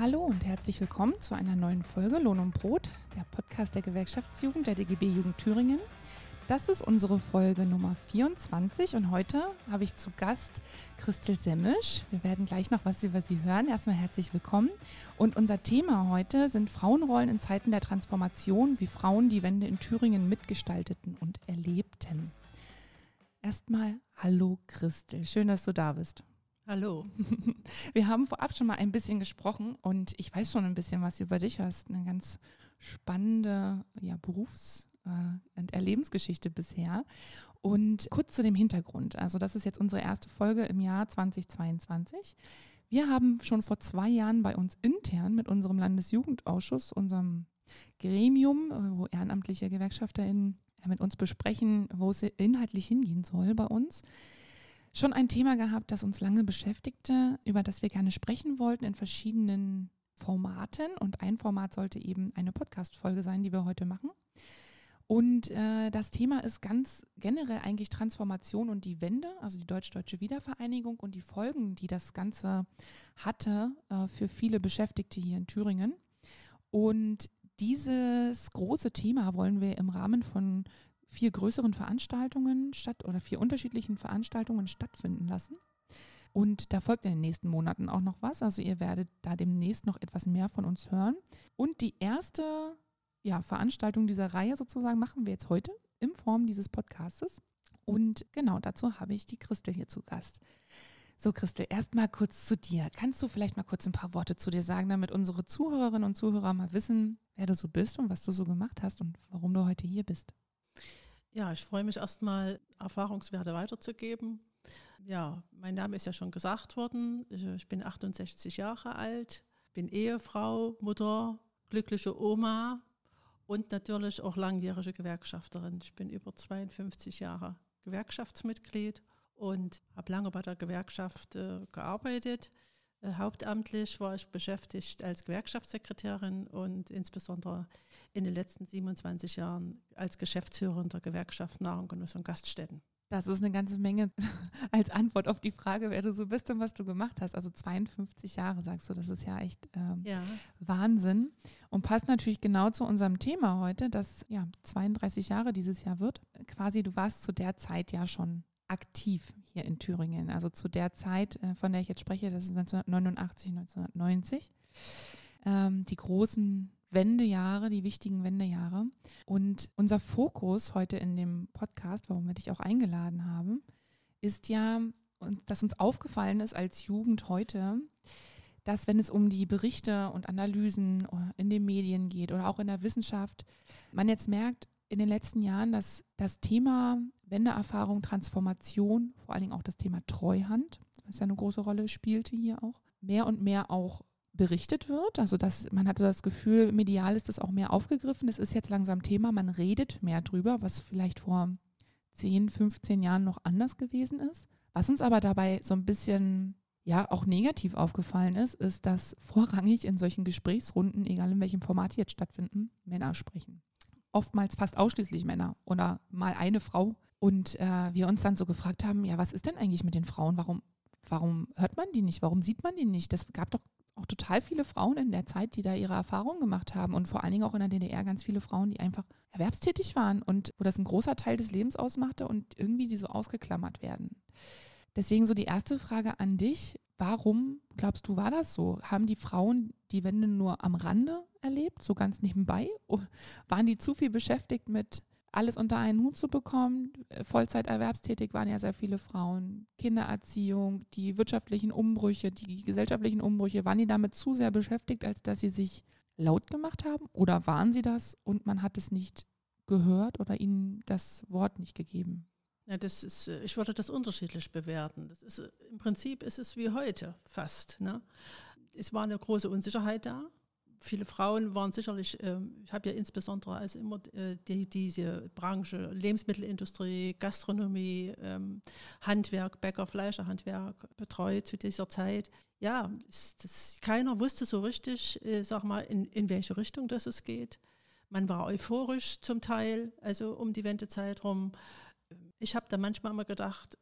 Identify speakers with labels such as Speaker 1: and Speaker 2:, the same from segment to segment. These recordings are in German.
Speaker 1: Hallo und herzlich willkommen zu einer neuen Folge Lohn und Brot, der Podcast der Gewerkschaftsjugend der DGB Jugend Thüringen. Das ist unsere Folge Nummer 24 und heute habe ich zu Gast Christel Semmisch. Wir werden gleich noch was über sie hören. Erstmal herzlich willkommen. Und unser Thema heute sind Frauenrollen in Zeiten der Transformation, wie Frauen die Wende in Thüringen mitgestalteten und erlebten. Erstmal Hallo Christel, schön, dass du da bist.
Speaker 2: Hallo.
Speaker 1: Wir haben vorab schon mal ein bisschen gesprochen und ich weiß schon ein bisschen was über dich. Du hast eine ganz spannende ja, Berufs- und Erlebensgeschichte bisher. Und kurz zu dem Hintergrund. Also das ist jetzt unsere erste Folge im Jahr 2022. Wir haben schon vor zwei Jahren bei uns intern mit unserem Landesjugendausschuss, unserem Gremium, wo ehrenamtliche GewerkschafterInnen mit uns besprechen, wo es inhaltlich hingehen soll bei uns, schon ein Thema gehabt, das uns lange beschäftigte, über das wir gerne sprechen wollten in verschiedenen Formaten. Und ein Format sollte eben eine Podcast-Folge sein, die wir heute machen. Und äh, das Thema ist ganz generell eigentlich Transformation und die Wende, also die deutsch-deutsche Wiedervereinigung und die Folgen, die das Ganze hatte äh, für viele Beschäftigte hier in Thüringen. Und dieses große Thema wollen wir im Rahmen von vier größeren Veranstaltungen statt oder vier unterschiedlichen Veranstaltungen stattfinden lassen. Und da folgt in den nächsten Monaten auch noch was. Also ihr werdet da demnächst noch etwas mehr von uns hören. Und die erste ja, Veranstaltung dieser Reihe sozusagen machen wir jetzt heute in Form dieses Podcastes. Und genau dazu habe ich die Christel hier zu Gast. So, Christel, erstmal kurz zu dir. Kannst du vielleicht mal kurz ein paar Worte zu dir sagen, damit unsere Zuhörerinnen und Zuhörer mal wissen, wer du so bist und was du so gemacht hast und warum du heute hier bist?
Speaker 2: Ja, ich freue mich erstmal, Erfahrungswerte weiterzugeben. Ja, mein Name ist ja schon gesagt worden. Ich bin 68 Jahre alt, bin Ehefrau, Mutter, glückliche Oma und natürlich auch langjährige Gewerkschafterin. Ich bin über 52 Jahre Gewerkschaftsmitglied und habe lange bei der Gewerkschaft äh, gearbeitet. Äh, hauptamtlich war ich beschäftigt als Gewerkschaftssekretärin und insbesondere in den letzten 27 Jahren als Geschäftsführerin der Gewerkschaft Nahrung, Genuss und Gaststätten.
Speaker 1: Das ist eine ganze Menge als Antwort auf die Frage, wer du so bist und was du gemacht hast. Also 52 Jahre, sagst du, das ist ja echt ähm, ja. Wahnsinn. Und passt natürlich genau zu unserem Thema heute, das ja 32 Jahre dieses Jahr wird. Quasi, du warst zu der Zeit ja schon aktiv hier in Thüringen. Also zu der Zeit, äh, von der ich jetzt spreche, das ist 1989, 1990. Ähm, die großen Wendejahre, die wichtigen Wendejahre. Und unser Fokus heute in dem Podcast, warum wir dich auch eingeladen haben, ist ja, dass uns aufgefallen ist als Jugend heute, dass wenn es um die Berichte und Analysen in den Medien geht oder auch in der Wissenschaft, man jetzt merkt in den letzten Jahren, dass das Thema Wendeerfahrung, Transformation, vor allen Dingen auch das Thema Treuhand, was ja eine große Rolle spielte hier auch, mehr und mehr auch berichtet wird. Also dass man hatte das Gefühl, medial ist das auch mehr aufgegriffen. Es ist jetzt langsam Thema, man redet mehr drüber, was vielleicht vor 10, 15 Jahren noch anders gewesen ist. Was uns aber dabei so ein bisschen ja auch negativ aufgefallen ist, ist, dass vorrangig in solchen Gesprächsrunden, egal in welchem Format die jetzt stattfinden, Männer sprechen. Oftmals fast ausschließlich Männer oder mal eine Frau. Und äh, wir uns dann so gefragt haben, ja, was ist denn eigentlich mit den Frauen? Warum, warum hört man die nicht? Warum sieht man die nicht? Das gab doch auch total viele Frauen in der Zeit, die da ihre Erfahrungen gemacht haben und vor allen Dingen auch in der DDR ganz viele Frauen, die einfach erwerbstätig waren und wo das ein großer Teil des Lebens ausmachte und irgendwie die so ausgeklammert werden. Deswegen so die erste Frage an dich. Warum glaubst du, war das so? Haben die Frauen die Wende nur am Rande erlebt, so ganz nebenbei? Oder waren die zu viel beschäftigt mit alles unter einen Hut zu bekommen. Vollzeit erwerbstätig waren ja sehr viele Frauen. Kindererziehung, die wirtschaftlichen Umbrüche, die gesellschaftlichen Umbrüche, waren die damit zu sehr beschäftigt, als dass sie sich laut gemacht haben? Oder waren sie das und man hat es nicht gehört oder ihnen das Wort nicht gegeben?
Speaker 2: Ja, das ist, äh, ich würde das unterschiedlich bewerten. Das ist, äh, Im Prinzip ist es wie heute fast. Ne? Es war eine große Unsicherheit da viele Frauen waren sicherlich, ähm, ich habe ja insbesondere also immer äh, die, diese Branche Lebensmittelindustrie, Gastronomie, ähm, Handwerk, Bäcker, Fleischerhandwerk betreut zu dieser Zeit. Ja, das, keiner wusste so richtig, äh, sag mal, in, in welche Richtung das es geht. Man war euphorisch zum Teil, also um die Wendezeit rum. Ich habe da manchmal immer gedacht,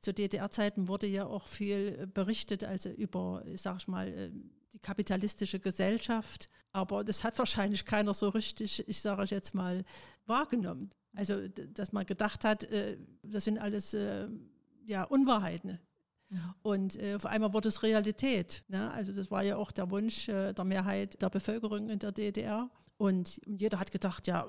Speaker 2: zu DDR-Zeiten wurde ja auch viel berichtet, also über, sag ich mal, äh, die kapitalistische Gesellschaft. Aber das hat wahrscheinlich keiner so richtig, ich sage jetzt mal, wahrgenommen. Also, dass man gedacht hat, äh, das sind alles äh, ja, Unwahrheiten. Mhm. Und äh, auf einmal wurde es Realität. Ne? Also das war ja auch der Wunsch äh, der Mehrheit der Bevölkerung in der DDR. Und jeder hat gedacht, ja,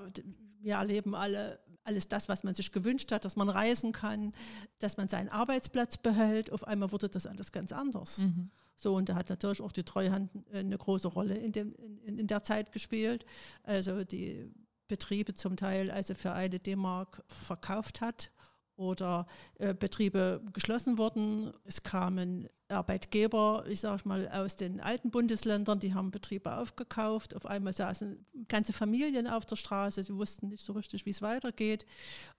Speaker 2: wir erleben alle alles das, was man sich gewünscht hat, dass man reisen kann, dass man seinen Arbeitsplatz behält. Auf einmal wurde das alles ganz anders. Mhm. So, und da hat natürlich auch die Treuhand äh, eine große Rolle in, dem, in, in der Zeit gespielt. Also die Betriebe zum Teil also für eine D-Mark verkauft hat oder äh, Betriebe geschlossen wurden. Es kamen Arbeitgeber, ich sage mal, aus den alten Bundesländern, die haben Betriebe aufgekauft. Auf einmal saßen ganze Familien auf der Straße. Sie wussten nicht so richtig, wie es weitergeht,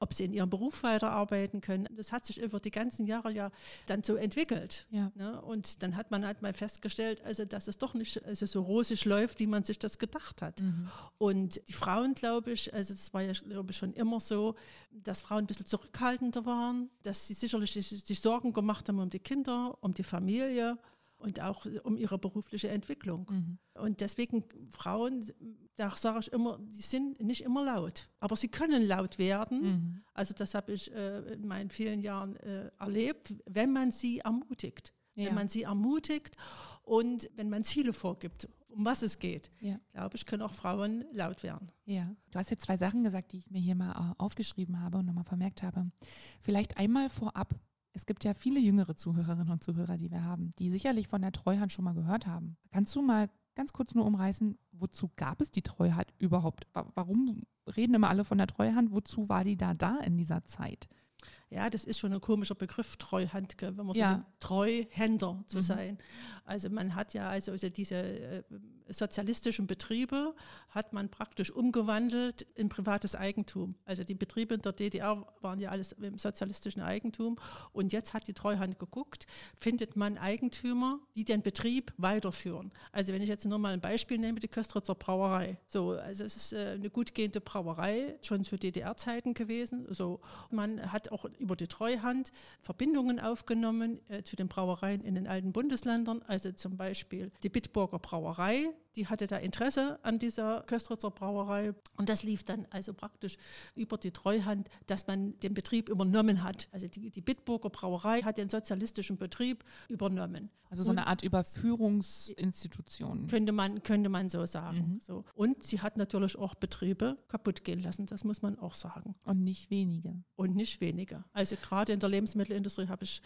Speaker 2: ob sie in ihrem Beruf weiterarbeiten können. Das hat sich über die ganzen Jahre ja dann so entwickelt. Ja. Ne? Und dann hat man halt mal festgestellt, also, dass es doch nicht also so rosig läuft, wie man sich das gedacht hat. Mhm. Und die Frauen, glaube ich, also das war ja glaube ich, schon immer so, dass Frauen ein bisschen zurückhaltender waren, dass sie sicherlich sich, sich Sorgen gemacht haben um die Kinder, um die Familie Familie und auch um ihre berufliche Entwicklung. Mhm. Und deswegen Frauen, da sage ich immer, die sind nicht immer laut, aber sie können laut werden. Mhm. Also das habe ich äh, in meinen vielen Jahren äh, erlebt, wenn man sie ermutigt. Ja. Wenn man sie ermutigt und wenn man Ziele vorgibt, um was es geht, ja. glaube ich, können auch Frauen laut werden.
Speaker 1: Ja, du hast jetzt zwei Sachen gesagt, die ich mir hier mal äh, aufgeschrieben habe und nochmal vermerkt habe. Vielleicht einmal vorab, es gibt ja viele jüngere Zuhörerinnen und Zuhörer, die wir haben, die sicherlich von der Treuhand schon mal gehört haben. Kannst du mal ganz kurz nur umreißen, wozu gab es die Treuhand überhaupt? Warum reden immer alle von der Treuhand? Wozu war die da da in dieser Zeit?
Speaker 2: Ja, das ist schon ein komischer Begriff, Treuhand, wenn man ja. so Treuhänder zu mhm. sein. Also man hat ja also diese äh, sozialistischen Betriebe hat man praktisch umgewandelt in privates Eigentum. Also die Betriebe in der DDR waren ja alles im sozialistischen Eigentum und jetzt hat die Treuhand geguckt, findet man Eigentümer, die den Betrieb weiterführen. Also wenn ich jetzt nur mal ein Beispiel nehme, die Köstritzer Brauerei. So, also es ist äh, eine gut gehende Brauerei, schon zu DDR-Zeiten gewesen. So, man hat auch über die Treuhand Verbindungen aufgenommen äh, zu den Brauereien in den alten Bundesländern, also zum Beispiel die Bitburger Brauerei, die hatte da Interesse an dieser Köstritzer Brauerei und das lief dann also praktisch über die Treuhand, dass man den Betrieb übernommen hat. Also die, die Bitburger Brauerei hat den sozialistischen Betrieb übernommen.
Speaker 1: Also so eine Art Überführungsinstitution.
Speaker 2: Könnte man, könnte man so sagen. Mhm. So. Und sie hat natürlich auch Betriebe kaputt gehen lassen, das muss man auch sagen.
Speaker 1: Und nicht wenige.
Speaker 2: Und nicht wenige. Also gerade in der Lebensmittelindustrie habe ich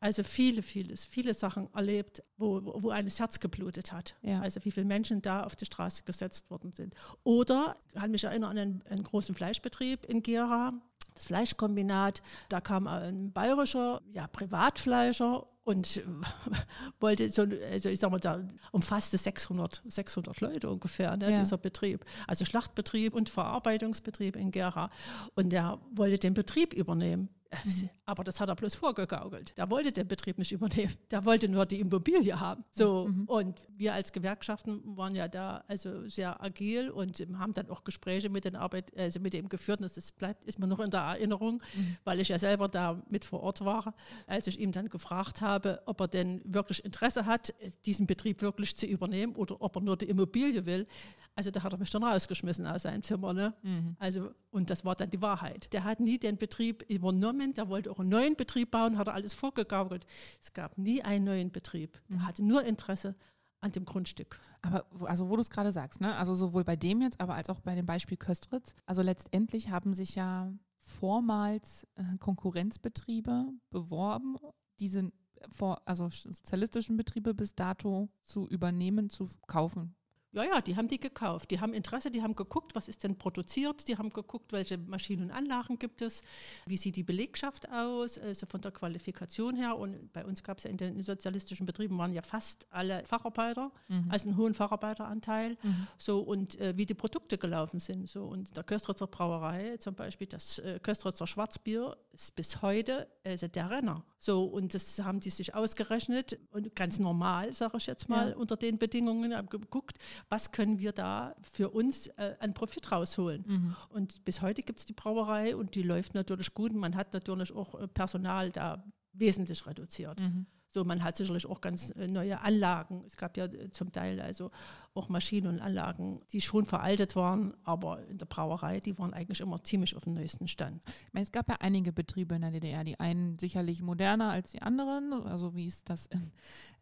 Speaker 2: also viele, vieles, viele Sachen erlebt, wo, wo eines Herz geblutet hat. Ja. Also wie viele Menschen da auf die Straße gesetzt worden sind. Oder, ich kann mich erinnern an einen, einen großen Fleischbetrieb in Gera, das Fleischkombinat. Da kam ein bayerischer ja, Privatfleischer und wollte so, also ich sag mal, da umfasste 600, 600 Leute ungefähr, ne, ja. dieser Betrieb. Also Schlachtbetrieb und Verarbeitungsbetrieb in Gera. Und der wollte den Betrieb übernehmen. Mhm. Aber das hat er bloß vorgegaukelt. Der wollte den Betrieb nicht übernehmen. Der wollte nur die Immobilie haben. So. Mhm. Und wir als Gewerkschaften waren ja da also sehr agil und haben dann auch Gespräche mit den Arbeit, also mit dem geführt. Und das bleibt, ist mir noch in der Erinnerung, mhm. weil ich ja selber da mit vor Ort war, als ich ihm dann gefragt habe, ob er denn wirklich Interesse hat, diesen Betrieb wirklich zu übernehmen oder ob er nur die Immobilie will. Also da hat er mich dann rausgeschmissen aus seinem Zimmer. Ne? Mhm. Also, und das war dann die Wahrheit. Der hat nie den Betrieb übernommen, der wollte auch einen neuen Betrieb bauen, hat er alles vorgegaukelt. Es gab nie einen neuen Betrieb. Der mhm. hatte nur Interesse an dem Grundstück.
Speaker 1: Aber also wo du es gerade sagst, ne? also sowohl bei dem jetzt, aber als auch bei dem Beispiel Köstritz, also letztendlich haben sich ja vormals äh, Konkurrenzbetriebe beworben, diese vor, also sozialistischen Betriebe bis dato zu übernehmen, zu kaufen.
Speaker 2: Ja, ja, die haben die gekauft. Die haben Interesse, die haben geguckt, was ist denn produziert, die haben geguckt, welche Maschinen und Anlagen gibt es, wie sieht die Belegschaft aus, also von der Qualifikation her. Und bei uns gab es ja in den sozialistischen Betrieben waren ja fast alle Facharbeiter, mhm. also einen hohen Facharbeiteranteil. Mhm. So und äh, wie die Produkte gelaufen sind. So und der Köstritzer Brauerei zum Beispiel, das äh, Köstritzer Schwarzbier ist bis heute also der Renner. So und das haben die sich ausgerechnet und ganz normal, sage ich jetzt mal, ja. unter den Bedingungen, haben geguckt, was können wir da für uns äh, an Profit rausholen. Mhm. Und bis heute gibt es die Brauerei und die läuft natürlich gut. Man hat natürlich auch äh, Personal da wesentlich reduziert. Mhm. So, man hat sicherlich auch ganz äh, neue Anlagen. Es gab ja äh, zum Teil also auch Maschinen und Anlagen, die schon veraltet waren, aber in der Brauerei, die waren eigentlich immer ziemlich auf dem neuesten Stand.
Speaker 1: Ich meine, es gab ja einige Betriebe in der DDR, die einen sicherlich moderner als die anderen, also wie es das in,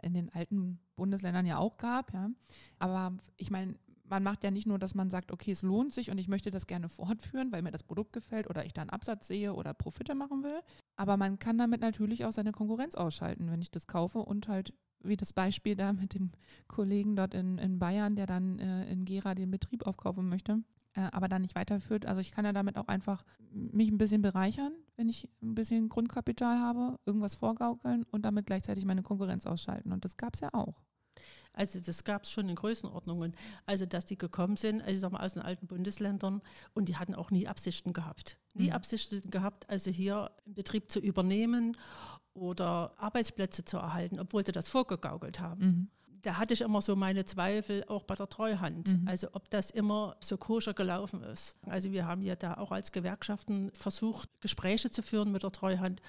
Speaker 1: in den alten Bundesländern ja auch gab, ja. Aber ich meine, man macht ja nicht nur, dass man sagt, okay, es lohnt sich und ich möchte das gerne fortführen, weil mir das Produkt gefällt oder ich da einen Absatz sehe oder Profite machen will. Aber man kann damit natürlich auch seine Konkurrenz ausschalten, wenn ich das kaufe und halt, wie das Beispiel da mit dem Kollegen dort in, in Bayern, der dann äh, in Gera den Betrieb aufkaufen möchte, äh, aber dann nicht weiterführt. Also ich kann ja damit auch einfach mich ein bisschen bereichern, wenn ich ein bisschen Grundkapital habe, irgendwas vorgaukeln und damit gleichzeitig meine Konkurrenz ausschalten. Und das gab es ja auch.
Speaker 2: Also das gab es schon in Größenordnungen. Also dass die gekommen sind, also ich sag mal aus den alten Bundesländern und die hatten auch nie Absichten gehabt. Nie mhm. Absichten gehabt, also hier einen Betrieb zu übernehmen oder Arbeitsplätze zu erhalten, obwohl sie das vorgegaukelt haben. Mhm da hatte ich immer so meine Zweifel, auch bei der Treuhand. Mhm. Also ob das immer so koscher gelaufen ist. Also wir haben ja da auch als Gewerkschaften versucht, Gespräche zu führen mit der Treuhand.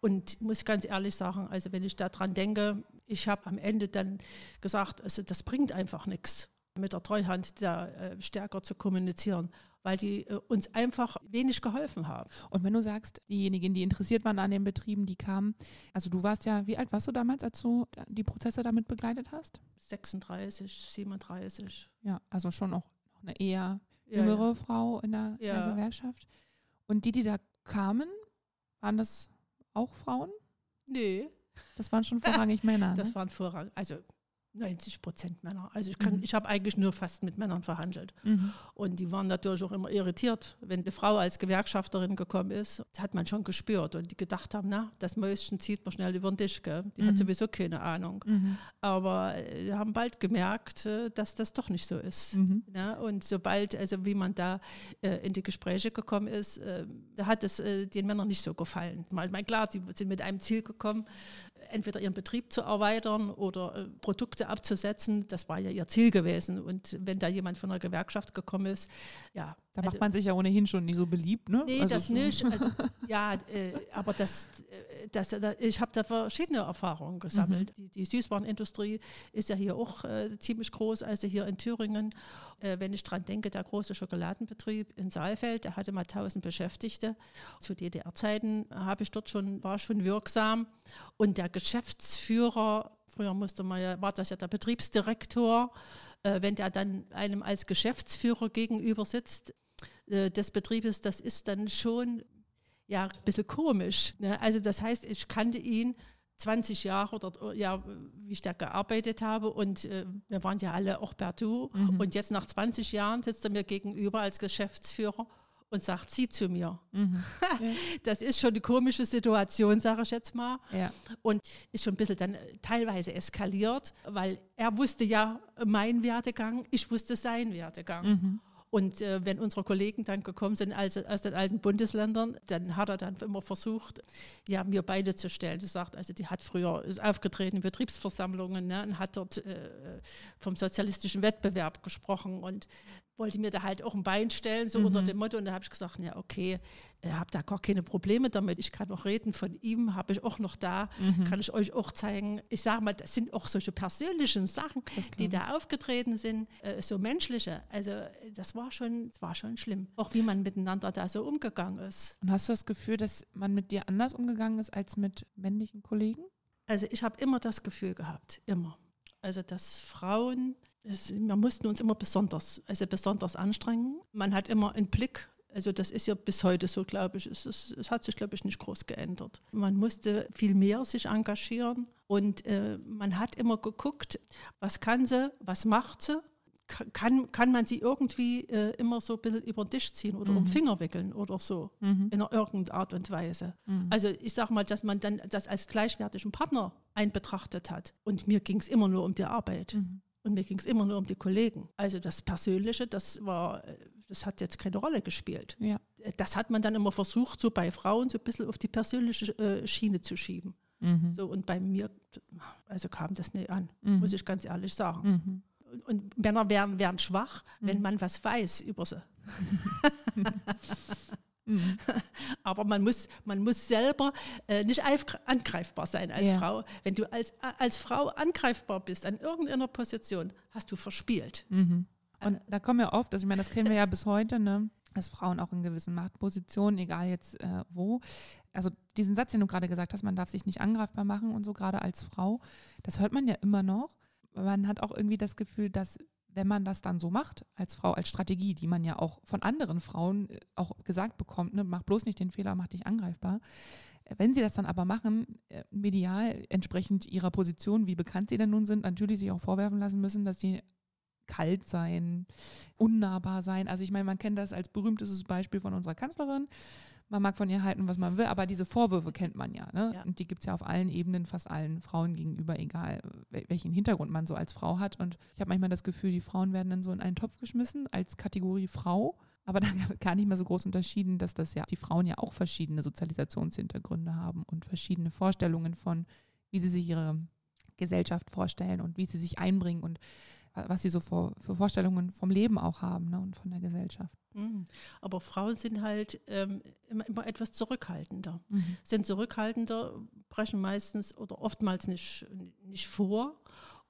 Speaker 2: Und muss ganz ehrlich sagen, also wenn ich daran denke, ich habe am Ende dann gesagt, also das bringt einfach nichts mit der Treuhand da äh, stärker zu kommunizieren weil die äh, uns einfach wenig geholfen haben.
Speaker 1: Und wenn du sagst, diejenigen, die interessiert waren an den Betrieben, die kamen, also du warst ja, wie alt warst du damals, als du die Prozesse damit begleitet hast?
Speaker 2: 36, 37.
Speaker 1: Ja, also schon auch noch eine eher jüngere ja, ja. Frau in der, ja. in der Gewerkschaft. Und die, die da kamen, waren das auch Frauen?
Speaker 2: Nee.
Speaker 1: Das waren schon vorrangig Männer.
Speaker 2: Das ne? waren vorrangig, also 90 Prozent Männer. Also ich, mhm. ich habe eigentlich nur fast mit Männern verhandelt. Mhm. Und die waren natürlich auch immer irritiert, wenn eine Frau als Gewerkschafterin gekommen ist, hat man schon gespürt und die gedacht haben, na, das Mäuschen zieht man schnell über den Tisch, gell? die mhm. hat sowieso keine Ahnung. Mhm. Aber äh, wir haben bald gemerkt, äh, dass das doch nicht so ist. Ja? Und sobald, also wie man da äh, in die Gespräche gekommen ist, äh, da hat es äh, den Männern nicht so gefallen. Mal, mal klar, sie sind mit einem Ziel gekommen, entweder ihren Betrieb zu erweitern oder äh, Produkte abzusetzen. Das war ja ihr Ziel gewesen. Und wenn da jemand von der Gewerkschaft gekommen ist, ja.
Speaker 1: Da also, macht man sich ja ohnehin schon nicht so beliebt, ne?
Speaker 2: Nee, also das so. nicht. Also, ja, äh, aber das, das, da, ich habe da verschiedene Erfahrungen gesammelt. Mhm. Die, die, Süßwarenindustrie ist ja hier auch äh, ziemlich groß, also hier in Thüringen. Äh, wenn ich dran denke, der große Schokoladenbetrieb in Saalfeld, der hatte mal 1000 Beschäftigte. Zu DDR-Zeiten habe ich dort schon, war schon wirksam. Und der Geschäftsführer, früher musste man ja, war das ja der Betriebsdirektor, äh, wenn der dann einem als Geschäftsführer gegenüber sitzt äh, des Betriebes, das ist dann schon ja, ein bisschen komisch. Ne? Also das heißt, ich kannte ihn 20 Jahre oder ja, wie ich da gearbeitet habe und äh, wir waren ja alle auch per Du mhm. und jetzt nach 20 Jahren sitzt er mir gegenüber als Geschäftsführer und sagt sie zu mir. Mhm. das ist schon eine komische Situation, sage ich jetzt mal. Ja. Und ist schon ein bisschen dann teilweise eskaliert, weil er wusste ja meinen Werdegang, ich wusste seinen Werdegang. Mhm. Und äh, wenn unsere Kollegen dann gekommen sind aus, aus, den alten Bundesländern, dann hat er dann immer versucht, ja, mir beide zu stellen. Er sagt, also die hat früher ist aufgetreten in Betriebsversammlungen ne, und hat dort äh, vom sozialistischen Wettbewerb gesprochen und wollte mir da halt auch ein Bein stellen, so mhm. unter dem Motto. Und da habe ich gesagt, ja, okay, habe da gar keine Probleme damit. Ich kann auch reden von ihm, habe ich auch noch da, mhm. kann ich euch auch zeigen. Ich sage mal, das sind auch solche persönlichen Sachen, die da aufgetreten sind, äh, so menschliche. Also das war schon, das war schon schlimm. Auch wie man miteinander da so umgegangen ist.
Speaker 1: Und hast du das Gefühl, dass man mit dir anders umgegangen ist als mit männlichen Kollegen?
Speaker 2: Also ich habe immer das Gefühl gehabt, immer. Also dass Frauen es, wir mussten uns immer besonders, also besonders anstrengen. Man hat immer einen Blick also das ist ja bis heute so, glaube ich. Es, ist, es, hat sich, glaube ich, nicht groß geändert. Man musste viel mehr sich engagieren und äh, man hat immer geguckt, was kann sie, was macht sie. Kann, kann man sie irgendwie äh, immer so ein bisschen über den Tisch ziehen oder mhm. um Finger wickeln oder so, mhm. in irgendeiner Art und Weise. Mhm. Also ich sage mal, dass man dann das als gleichwertigen Partner einbetrachtet hat. Und mir ging es immer nur um die Arbeit. Mhm. Und mir ging es immer nur um die Kollegen. Also das Persönliche, das war, das hat jetzt keine Rolle gespielt. Ja. Das hat man dann immer versucht, so bei Frauen so ein bisschen auf die persönliche äh, Schiene zu schieben. Mhm. So, und bei mir, also kam das nicht an, mhm. muss ich ganz ehrlich sagen. Mhm. Und, und, Männer wären, wären schwach, wenn mhm. man was weiß über sie. Mhm. Aber man muss, man muss selber äh, nicht angreifbar sein als ja. Frau. Wenn du als, als Frau angreifbar bist an irgendeiner Position, hast du verspielt.
Speaker 1: Und da kommen wir oft, also ich meine, das kennen wir ja bis heute, ne? dass Frauen auch in gewissen Machtpositionen, egal jetzt äh, wo, also diesen Satz, den du gerade gesagt hast, man darf sich nicht angreifbar machen und so, gerade als Frau, das hört man ja immer noch. Man hat auch irgendwie das Gefühl, dass wenn man das dann so macht, als Frau, als Strategie, die man ja auch von anderen Frauen äh, auch gesagt bekommt, ne, mach bloß nicht den Fehler, mach dich angreifbar. Wenn sie das dann aber machen, äh, medial entsprechend ihrer Position, wie bekannt sie denn nun sind, natürlich sich auch vorwerfen lassen müssen, dass sie kalt sein, unnahbar sein. Also ich meine, man kennt das als berühmtestes Beispiel von unserer Kanzlerin. Man mag von ihr halten, was man will, aber diese Vorwürfe kennt man ja. Ne? ja. Und die gibt es ja auf allen Ebenen, fast allen Frauen gegenüber, egal welchen Hintergrund man so als Frau hat. Und ich habe manchmal das Gefühl, die Frauen werden dann so in einen Topf geschmissen als Kategorie Frau. Aber da gar nicht mehr so groß unterschieden, dass das ja die Frauen ja auch verschiedene Sozialisationshintergründe haben und verschiedene Vorstellungen von, wie sie sich ihre Gesellschaft vorstellen und wie sie sich einbringen und was sie so für, für Vorstellungen vom Leben auch haben ne, und von der Gesellschaft.
Speaker 2: Mhm. Aber Frauen sind halt ähm, immer, immer, etwas zurückhaltender. Mhm. Sind zurückhaltender, brechen meistens oder oftmals nicht, nicht vor.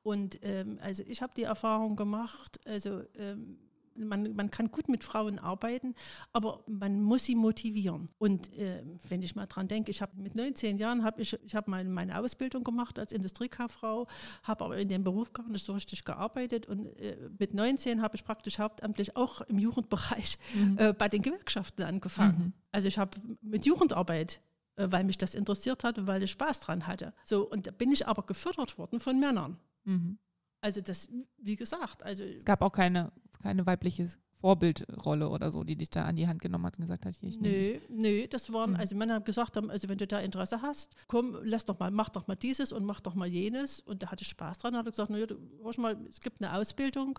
Speaker 2: Und ähm, also ich habe die Erfahrung gemacht, also ähm, man, man kann gut mit Frauen arbeiten, aber man muss sie motivieren. Und äh, wenn ich mal dran denke, ich habe mit 19 Jahren habe ich, ich habe meine, meine Ausbildung gemacht als Industriekauffrau, habe aber in dem Beruf gar nicht so richtig gearbeitet und äh, mit 19 habe ich praktisch hauptamtlich auch im Jugendbereich mhm. äh, bei den Gewerkschaften angefangen. Mhm. Also ich habe mit Jugendarbeit äh, weil mich das interessiert hat und weil ich Spaß dran hatte. So, und da bin ich aber gefördert worden von Männern. Mhm. Also das, wie gesagt, also.
Speaker 1: Es gab auch keine, keine weibliche Vorbildrolle oder so, die dich da an die Hand genommen hat und gesagt hat, hier, ich
Speaker 2: Nö, nö, das waren, mhm. also Männer haben gesagt, also wenn du da Interesse hast, komm, lass doch mal, mach doch mal dieses und mach doch mal jenes. Und da hatte ich Spaß dran, hat er gesagt, naja, du, mal, es gibt eine Ausbildung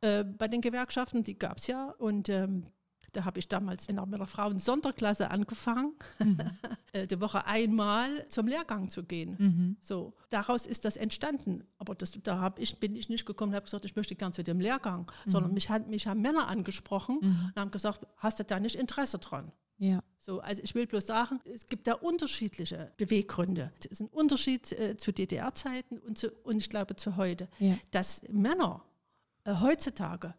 Speaker 2: äh, bei den Gewerkschaften, die gab es ja. Und ähm, da habe ich damals in einer Frauen-Sonderklasse angefangen, mhm. Äh, die Woche einmal zum Lehrgang zu gehen. Mhm. So, daraus ist das entstanden. Aber das, da hab ich, bin ich nicht gekommen und habe gesagt, ich möchte gern zu dem Lehrgang, mhm. sondern mich, mich haben Männer angesprochen mhm. und haben gesagt, hast du da nicht Interesse dran? Ja. So, also ich will bloß sagen, es gibt da unterschiedliche Beweggründe. Es ist ein Unterschied äh, zu DDR-Zeiten und, und ich glaube zu heute, ja. dass Männer äh, heutzutage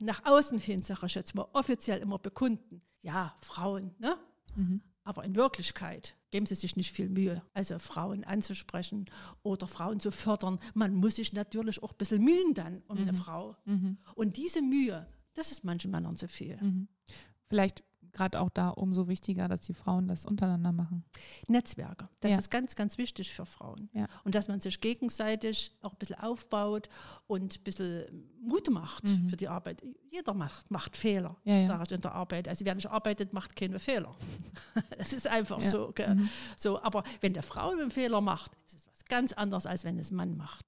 Speaker 2: nach außen hin, sage ich jetzt mal, offiziell immer bekunden, ja, Frauen, ne? Mhm. Aber in Wirklichkeit geben sie sich nicht viel Mühe, also Frauen anzusprechen oder Frauen zu fördern. Man muss sich natürlich auch ein bisschen mühen dann um mhm. eine Frau. Mhm. Und diese Mühe, das ist manchen Männern zu viel. Mhm.
Speaker 1: Vielleicht gerade auch da umso wichtiger, dass die Frauen das untereinander machen.
Speaker 2: Netzwerke, das ja. ist ganz, ganz wichtig für Frauen. Ja. Und dass man sich gegenseitig auch ein bisschen aufbaut und ein bisschen Mut macht mhm. für die Arbeit. Jeder macht, macht Fehler, ja, sage ich in der Arbeit. Also wer nicht arbeitet, macht keine Fehler. das ist einfach so, mhm. so. Aber wenn der Frau einen Fehler macht, ist es was ganz anderes, als wenn es Mann macht.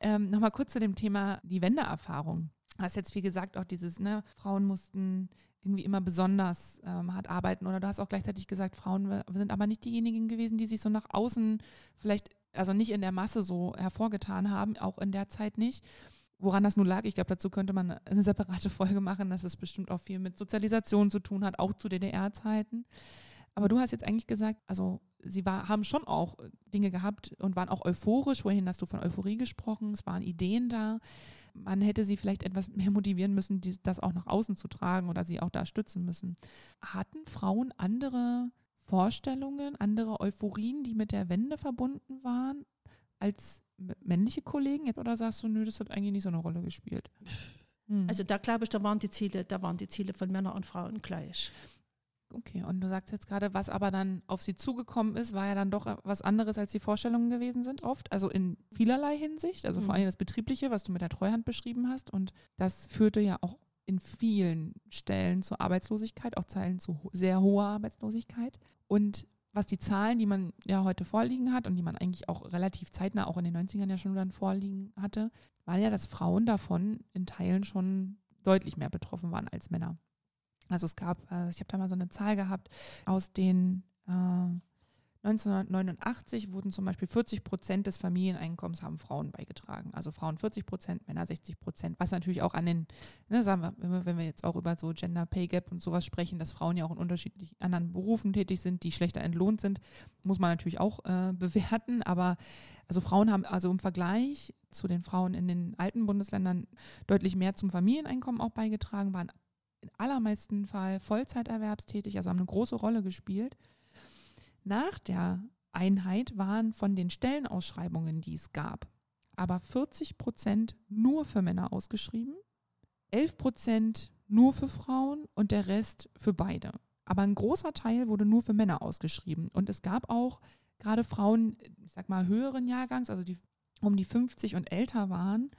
Speaker 1: Ähm, Nochmal kurz zu dem Thema die Wendeerfahrung. Du hast jetzt, wie gesagt, auch dieses, ne, Frauen mussten irgendwie immer besonders ähm, hart arbeiten. Oder du hast auch gleichzeitig gesagt, Frauen sind aber nicht diejenigen gewesen, die sich so nach außen vielleicht, also nicht in der Masse so hervorgetan haben, auch in der Zeit nicht. Woran das nun lag, ich glaube, dazu könnte man eine separate Folge machen, dass es bestimmt auch viel mit Sozialisation zu tun hat, auch zu DDR-Zeiten. Aber du hast jetzt eigentlich gesagt, also sie war, haben schon auch Dinge gehabt und waren auch euphorisch. Vorhin hast du von Euphorie gesprochen, es waren Ideen da. Man hätte sie vielleicht etwas mehr motivieren müssen, das auch nach außen zu tragen oder sie auch da stützen müssen. Hatten Frauen andere Vorstellungen, andere Euphorien, die mit der Wende verbunden waren, als männliche Kollegen? Oder sagst du, nö, das hat eigentlich nicht so eine Rolle gespielt?
Speaker 2: Hm. Also da glaube ich, da waren die Ziele, da waren die Ziele von Männern und Frauen gleich.
Speaker 1: Okay, und du sagst jetzt gerade, was aber dann auf sie zugekommen ist, war ja dann doch was anderes, als die Vorstellungen gewesen sind, oft. Also in vielerlei Hinsicht, also mhm. vor allem das Betriebliche, was du mit der Treuhand beschrieben hast. Und das führte ja auch in vielen Stellen zur Arbeitslosigkeit, auch Zeilen zu sehr hoher Arbeitslosigkeit. Und was die Zahlen, die man ja heute vorliegen hat und die man eigentlich auch relativ zeitnah auch in den 90ern ja schon dann vorliegen hatte, war ja, dass Frauen davon in Teilen schon deutlich mehr betroffen waren als Männer. Also es gab, äh, ich habe da mal so eine Zahl gehabt, aus den äh, 1989 wurden zum Beispiel 40 Prozent des Familieneinkommens haben Frauen beigetragen. Also Frauen 40 Prozent, Männer 60 Prozent. Was natürlich auch an den, ne, sagen wir, wenn wir jetzt auch über so Gender Pay Gap und sowas sprechen, dass Frauen ja auch in unterschiedlichen anderen Berufen tätig sind, die schlechter entlohnt sind, muss man natürlich auch äh, bewerten. Aber also Frauen haben also im Vergleich zu den Frauen in den alten Bundesländern deutlich mehr zum Familieneinkommen auch beigetragen, waren in allermeisten Fall Vollzeiterwerbstätig, also haben eine große Rolle gespielt. Nach der Einheit waren von den Stellenausschreibungen, die es gab, aber 40 Prozent nur für Männer ausgeschrieben, 11 Prozent nur für Frauen und der Rest für beide. Aber ein großer Teil wurde nur für Männer ausgeschrieben. Und es gab auch gerade Frauen, ich sag mal, höheren Jahrgangs, also die um die 50 und älter waren,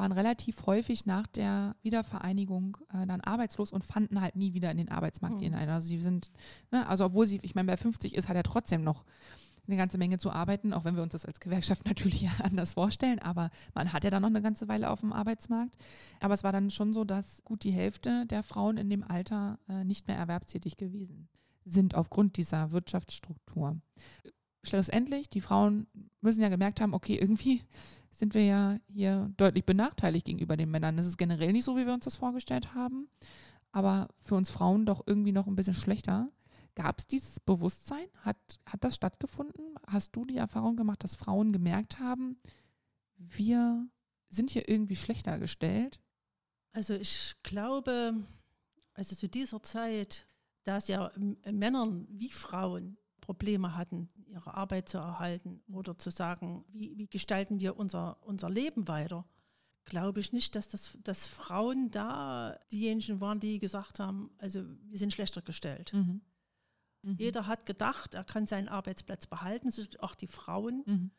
Speaker 1: waren relativ häufig nach der Wiedervereinigung äh, dann arbeitslos und fanden halt nie wieder in den Arbeitsmarkt mhm. hinein. Also sie sind, ne, also obwohl sie, ich meine, bei 50 ist, hat er trotzdem noch eine ganze Menge zu arbeiten, auch wenn wir uns das als Gewerkschaft natürlich anders vorstellen, aber man hat ja dann noch eine ganze Weile auf dem Arbeitsmarkt. Aber es war dann schon so, dass gut die Hälfte der Frauen in dem Alter äh, nicht mehr erwerbstätig gewesen sind aufgrund dieser Wirtschaftsstruktur. Schlussendlich, die Frauen müssen ja gemerkt haben, okay, irgendwie sind wir ja hier deutlich benachteiligt gegenüber den Männern. Das ist generell nicht so, wie wir uns das vorgestellt haben, aber für uns Frauen doch irgendwie noch ein bisschen schlechter. Gab es dieses Bewusstsein? Hat, hat das stattgefunden? Hast du die Erfahrung gemacht, dass Frauen gemerkt haben, wir sind hier irgendwie schlechter gestellt?
Speaker 2: Also ich glaube, also zu dieser Zeit, da es ja Männern wie Frauen Probleme hatten, ihre Arbeit zu erhalten oder zu sagen, wie, wie gestalten wir unser, unser Leben weiter, glaube ich nicht, dass, das, dass Frauen da diejenigen waren, die gesagt haben, also wir sind schlechter gestellt. Mhm. Mhm. Jeder hat gedacht, er kann seinen Arbeitsplatz behalten, auch die Frauen. Mhm.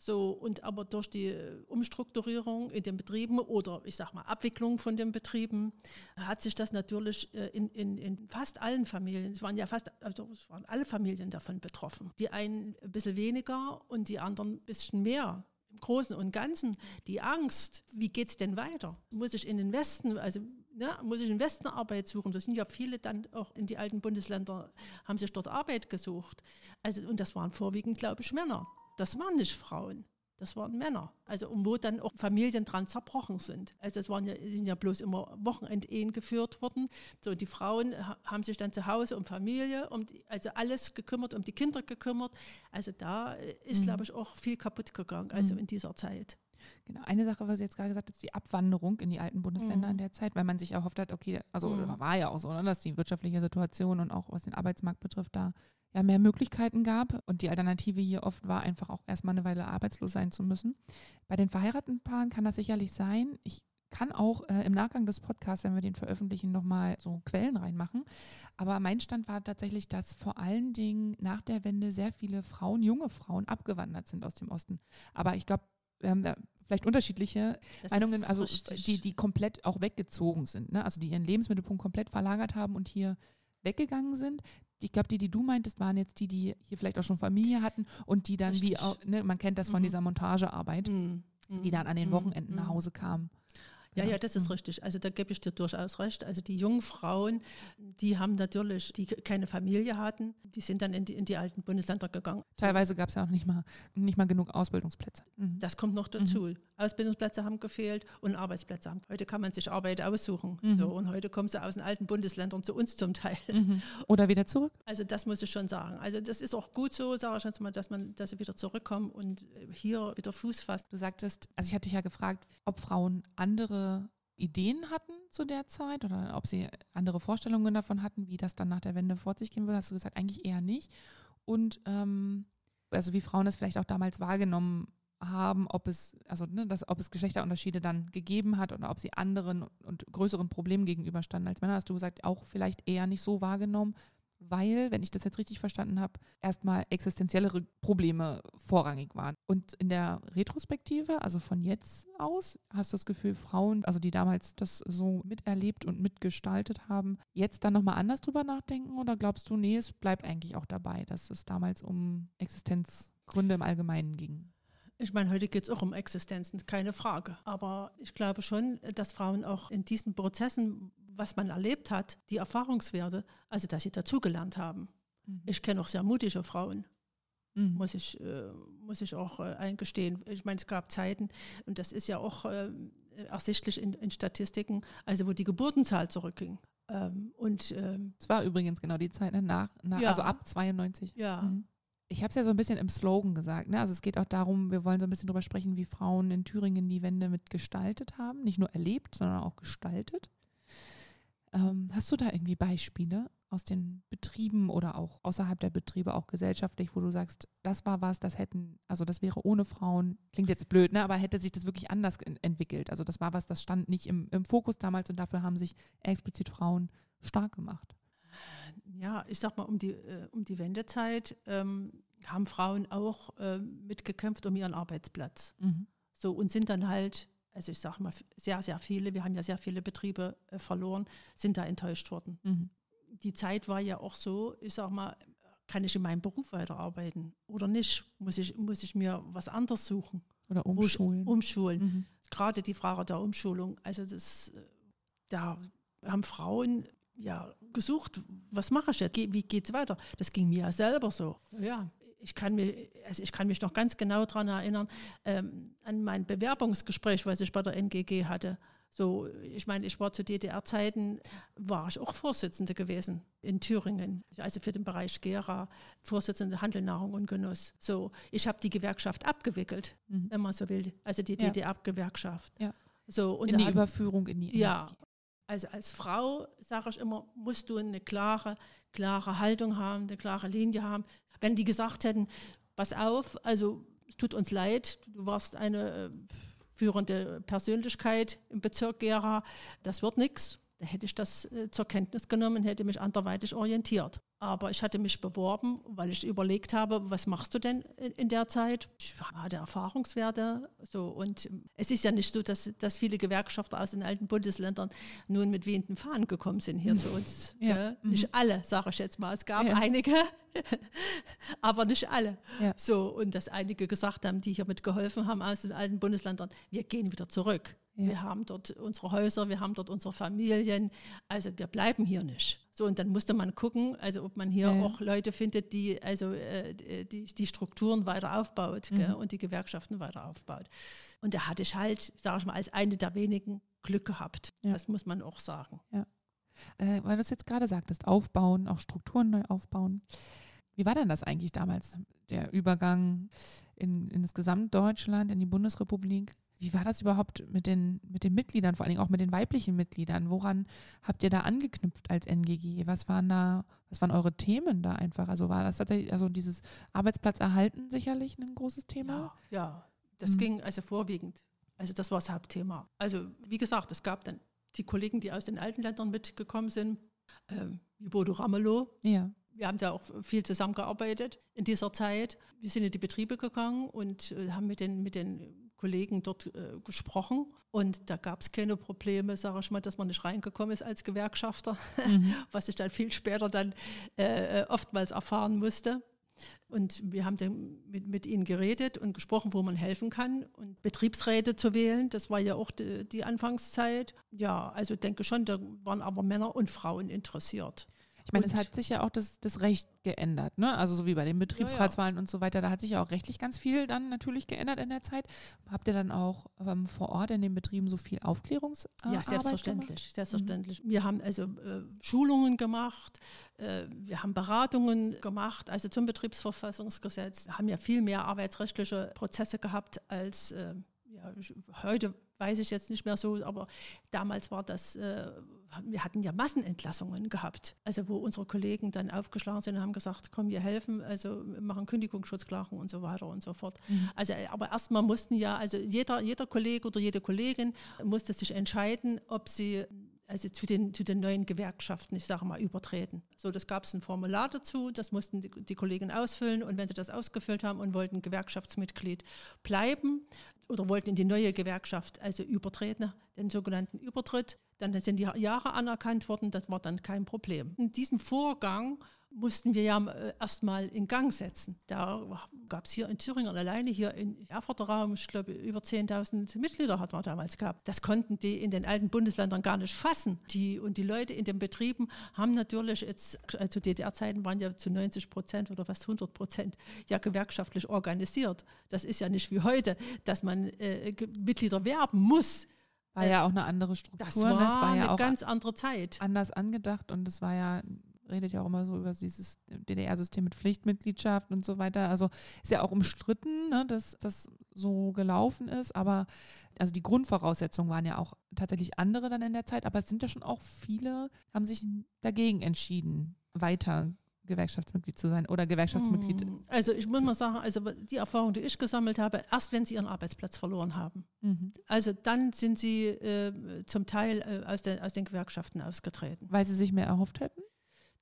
Speaker 2: So, und aber durch die Umstrukturierung in den Betrieben oder ich sag mal Abwicklung von den Betrieben hat sich das natürlich äh, in, in, in fast allen Familien, es waren ja fast, also es waren alle Familien davon betroffen. Die einen ein bisschen weniger und die anderen ein bisschen mehr. Im Großen und Ganzen die Angst, wie geht es denn weiter? Muss ich in den Westen, also ne, muss ich in Westen Arbeit suchen. Das sind ja viele dann auch in die alten Bundesländer, haben sich dort Arbeit gesucht. Also, und das waren vorwiegend, glaube ich, Männer. Das waren nicht Frauen. Das waren Männer. Also, und wo dann auch Familien dran zerbrochen sind. Also, es waren ja, sind ja bloß immer Wochenendehen geführt worden. So, die Frauen haben sich dann zu Hause um Familie, um die, also alles gekümmert, um die Kinder gekümmert. Also, da ist, mhm. glaube ich, auch viel kaputt gegangen, also mhm. in dieser Zeit.
Speaker 1: Genau, eine Sache, was du jetzt gerade gesagt hast, die Abwanderung in die alten Bundesländer mhm. in der Zeit, weil man sich erhofft hat, okay, also mhm. war ja auch so, ne, dass die wirtschaftliche Situation und auch was den Arbeitsmarkt betrifft, da ja mehr Möglichkeiten gab. Und die Alternative hier oft war einfach auch erstmal eine Weile arbeitslos sein zu müssen. Bei den verheirateten Paaren kann das sicherlich sein. Ich kann auch äh, im Nachgang des Podcasts, wenn wir den veröffentlichen, nochmal so Quellen reinmachen. Aber mein Stand war tatsächlich, dass vor allen Dingen nach der Wende sehr viele Frauen, junge Frauen, abgewandert sind aus dem Osten. Aber ich glaube, wir haben da vielleicht unterschiedliche das Meinungen, also die, die komplett auch weggezogen sind, ne? also die ihren Lebensmittelpunkt komplett verlagert haben und hier weggegangen sind. Ich glaube, die, die du meintest, waren jetzt die, die hier vielleicht auch schon Familie hatten und die dann Richtig. wie auch, ne, man kennt das von mhm. dieser Montagearbeit, mhm. die dann an den mhm. Wochenenden mhm. nach Hause kamen.
Speaker 2: Ja, ja, das ist mhm. richtig. Also da gebe ich dir durchaus recht. Also die jungen Frauen, die haben natürlich, die keine Familie hatten, die sind dann in die, in die alten Bundesländer gegangen.
Speaker 1: Teilweise gab es ja auch nicht mal, nicht mal genug Ausbildungsplätze.
Speaker 2: Mhm. Das kommt noch dazu. Mhm. Ausbildungsplätze haben gefehlt und Arbeitsplätze haben. Heute kann man sich Arbeit aussuchen. Mhm. So, und heute kommen sie aus den alten Bundesländern zu uns zum Teil.
Speaker 1: Mhm. Oder wieder zurück?
Speaker 2: Also das muss ich schon sagen. Also das ist auch gut so, sage ich jetzt mal, dass man, dass sie wieder zurückkommen und hier wieder Fuß fassen.
Speaker 1: Du sagtest, also ich hatte dich ja gefragt, ob Frauen andere Ideen hatten zu der Zeit oder ob sie andere Vorstellungen davon hatten, wie das dann nach der Wende vor sich gehen würde, hast du gesagt, eigentlich eher nicht. Und ähm, also wie Frauen das vielleicht auch damals wahrgenommen haben, ob es, also ne, dass, ob es Geschlechterunterschiede dann gegeben hat oder ob sie anderen und größeren Problemen gegenüberstanden als Männer, hast du gesagt, auch vielleicht eher nicht so wahrgenommen weil, wenn ich das jetzt richtig verstanden habe, erstmal existenziellere Probleme vorrangig waren. Und in der Retrospektive, also von jetzt aus, hast du das Gefühl, Frauen, also die damals das so miterlebt und mitgestaltet haben, jetzt dann nochmal anders drüber nachdenken? Oder glaubst du, nee, es bleibt eigentlich auch dabei, dass es damals um Existenzgründe im Allgemeinen ging?
Speaker 2: Ich meine, heute geht es auch um Existenzen, keine Frage. Aber ich glaube schon, dass Frauen auch in diesen Prozessen, was man erlebt hat, die Erfahrungswerte, also dass sie dazugelernt haben. Mhm. Ich kenne auch sehr mutige Frauen. mhm. muss, ich, äh, muss ich auch äh, eingestehen. Ich meine, es gab Zeiten, und das ist ja auch äh, ersichtlich in, in, Statistiken, also wo die Geburtenzahl zurückging.
Speaker 1: Ähm, und ähm, es war übrigens genau die Zeit nach, nach ja. also ab 92.
Speaker 2: Ja. Mhm.
Speaker 1: Ich habe es ja so ein bisschen im Slogan gesagt. Ne? Also es geht auch darum, wir wollen so ein bisschen darüber sprechen, wie Frauen in Thüringen die Wende mitgestaltet haben. Nicht nur erlebt, sondern auch gestaltet. Ähm, hast du da irgendwie Beispiele aus den Betrieben oder auch außerhalb der Betriebe, auch gesellschaftlich, wo du sagst, das war was, das hätten, also das wäre ohne Frauen, klingt jetzt blöd, ne, aber hätte sich das wirklich anders entwickelt. Also das war was, das stand nicht im, im Fokus damals und dafür haben sich explizit Frauen stark gemacht.
Speaker 2: Ja, ich sag mal, um die, äh, um die Wendezeit ähm, haben Frauen auch äh, mitgekämpft um ihren Arbeitsplatz. Mhm. So und sind dann halt also ich sage mal, sehr, sehr viele, wir haben ja sehr viele Betriebe äh, verloren, sind da enttäuscht worden. Mhm. Die Zeit war ja auch so, ich sage mal, kann ich in meinem Beruf weiterarbeiten oder nicht? Muss ich, muss ich mir was anderes suchen?
Speaker 1: Oder umschulen.
Speaker 2: umschulen. Mhm. Gerade die Frage der Umschulung, also das, äh, da haben Frauen ja gesucht, was mache ich jetzt? Wie geht es weiter? Das ging mir ja selber so. Ja, ich kann mich, also ich kann mich noch ganz genau daran erinnern, ähm, an mein Bewerbungsgespräch, was ich bei der NGG hatte. So, ich meine, ich war zu DDR-Zeiten, war ich auch Vorsitzende gewesen in Thüringen, also für den Bereich Gera, Vorsitzende Handel, Nahrung und Genuss. So, ich habe die Gewerkschaft abgewickelt, mhm. wenn man so will, also die ja. DDR-Gewerkschaft.
Speaker 1: Ja.
Speaker 2: So,
Speaker 1: und in die hat, Überführung in die
Speaker 2: Ja, also als Frau, sage ich immer, musst du eine klare, klare Haltung haben, eine klare Linie haben. Wenn die gesagt hätten, pass auf, also es tut uns leid, du warst eine äh, führende Persönlichkeit im Bezirk Gera, das wird nichts, da hätte ich das äh, zur Kenntnis genommen, hätte mich anderweitig orientiert. Aber ich hatte mich beworben, weil ich überlegt habe, was machst du denn in der Zeit? Ich hatte Erfahrungswerte. So, und es ist ja nicht so, dass, dass viele Gewerkschafter aus den alten Bundesländern nun mit wehenden Fahnen gekommen sind hier zu uns. ja. Mhm. Nicht alle, sage ich jetzt mal. Es gab ja. einige, aber nicht alle. Ja. So, und dass einige gesagt haben, die hier mitgeholfen haben aus den alten Bundesländern, wir gehen wieder zurück. Ja. Wir haben dort unsere Häuser, wir haben dort unsere Familien. Also wir bleiben hier nicht. So, und dann musste man gucken, also ob man hier ja. auch Leute findet, die also äh, die, die Strukturen weiter aufbaut mhm. und die Gewerkschaften weiter aufbaut. Und da hatte ich halt, sage ich mal, als eine der wenigen Glück gehabt. Ja. Das muss man auch sagen.
Speaker 1: Ja. Äh, weil du es jetzt gerade sagtest, aufbauen, auch Strukturen neu aufbauen. Wie war denn das eigentlich damals, der Übergang in, in das Gesamtdeutschland, in die Bundesrepublik? Wie war das überhaupt mit den, mit den Mitgliedern, vor allen Dingen auch mit den weiblichen Mitgliedern? Woran habt ihr da angeknüpft als NGG? Was waren da, was waren eure Themen da einfach? Also war das tatsächlich, also dieses Arbeitsplatz erhalten sicherlich ein großes Thema?
Speaker 2: Ja, ja. das mhm. ging also vorwiegend. Also das war das Hauptthema. Also wie gesagt, es gab dann die Kollegen, die aus den alten Ländern mitgekommen sind, ähm, wie Bodo Ramelow.
Speaker 1: Ja.
Speaker 2: Wir haben da auch viel zusammengearbeitet in dieser Zeit. Wir sind in die Betriebe gegangen und äh, haben mit den, mit den Kollegen dort äh, gesprochen und da gab es keine Probleme, sage ich mal, dass man nicht reingekommen ist als Gewerkschafter, mhm. was ich dann viel später dann äh, oftmals erfahren musste. Und wir haben dann mit, mit, ihnen geredet und gesprochen, wo man helfen kann und Betriebsräte zu wählen. Das war ja auch die, die Anfangszeit. Ja, also denke schon, da waren aber Männer und Frauen interessiert.
Speaker 1: Ich meine, es hat sich ja auch das, das Recht geändert, ne? Also so wie bei den Betriebsratswahlen ja, ja. und so weiter, da hat sich ja auch rechtlich ganz viel dann natürlich geändert in der Zeit. Habt ihr dann auch ähm, vor Ort in den Betrieben so viel Aufklärungsarbeit
Speaker 2: Ja, selbstverständlich, gemacht? selbstverständlich. Mhm. Wir haben also äh, Schulungen gemacht, äh, wir haben Beratungen gemacht, also zum Betriebsverfassungsgesetz, wir haben ja viel mehr arbeitsrechtliche Prozesse gehabt als äh, ja, heute weiß ich jetzt nicht mehr so, aber damals war das, äh, wir hatten ja Massenentlassungen gehabt. Also wo unsere Kollegen dann aufgeschlagen sind und haben gesagt, komm, wir helfen, also machen Kündigungsschutzklagen und so weiter und so fort. Mhm. Also aber erstmal mussten ja, also jeder, jeder Kollege oder jede Kollegin musste sich entscheiden, ob sie also zu den, zu den neuen Gewerkschaften, ich sage mal, übertreten. So, das gab es ein Formular dazu, das mussten die, die Kollegen ausfüllen und wenn sie das ausgefüllt haben und wollten Gewerkschaftsmitglied bleiben oder wollten in die neue Gewerkschaft also übertreten, den sogenannten Übertritt, dann sind die Jahre anerkannt worden, das war dann kein Problem. Und diesen Vorgang mussten wir ja äh, erstmal in Gang setzen. Da gab es hier in Thüringen alleine, hier in Erfurter Raum, ich glaube, über 10.000 Mitglieder hat man damals gehabt. Das konnten die in den alten Bundesländern gar nicht fassen. Die, und die Leute in den Betrieben haben natürlich jetzt, also DDR-Zeiten waren ja zu 90 Prozent oder fast 100 Prozent ja gewerkschaftlich organisiert. Das ist ja nicht wie heute, dass man äh, Mitglieder werben muss.
Speaker 1: War ja auch eine andere Struktur.
Speaker 2: Das war,
Speaker 1: ne? das
Speaker 2: war ja eine ganz andere Zeit.
Speaker 1: Anders angedacht und es war ja redet ja auch immer so über dieses DDR-System mit Pflichtmitgliedschaft und so weiter. Also ist ja auch umstritten, ne, dass das so gelaufen ist, aber also die Grundvoraussetzungen waren ja auch tatsächlich andere dann in der Zeit, aber es sind ja schon auch viele, haben sich dagegen entschieden, weiter Gewerkschaftsmitglied zu sein oder Gewerkschaftsmitglied. Hm.
Speaker 2: Also ich muss mal sagen, also die Erfahrung, die ich gesammelt habe, erst wenn sie ihren Arbeitsplatz verloren haben. Mhm. Also dann sind sie äh, zum Teil äh, aus, den, aus den Gewerkschaften ausgetreten.
Speaker 1: Weil sie sich mehr erhofft hätten?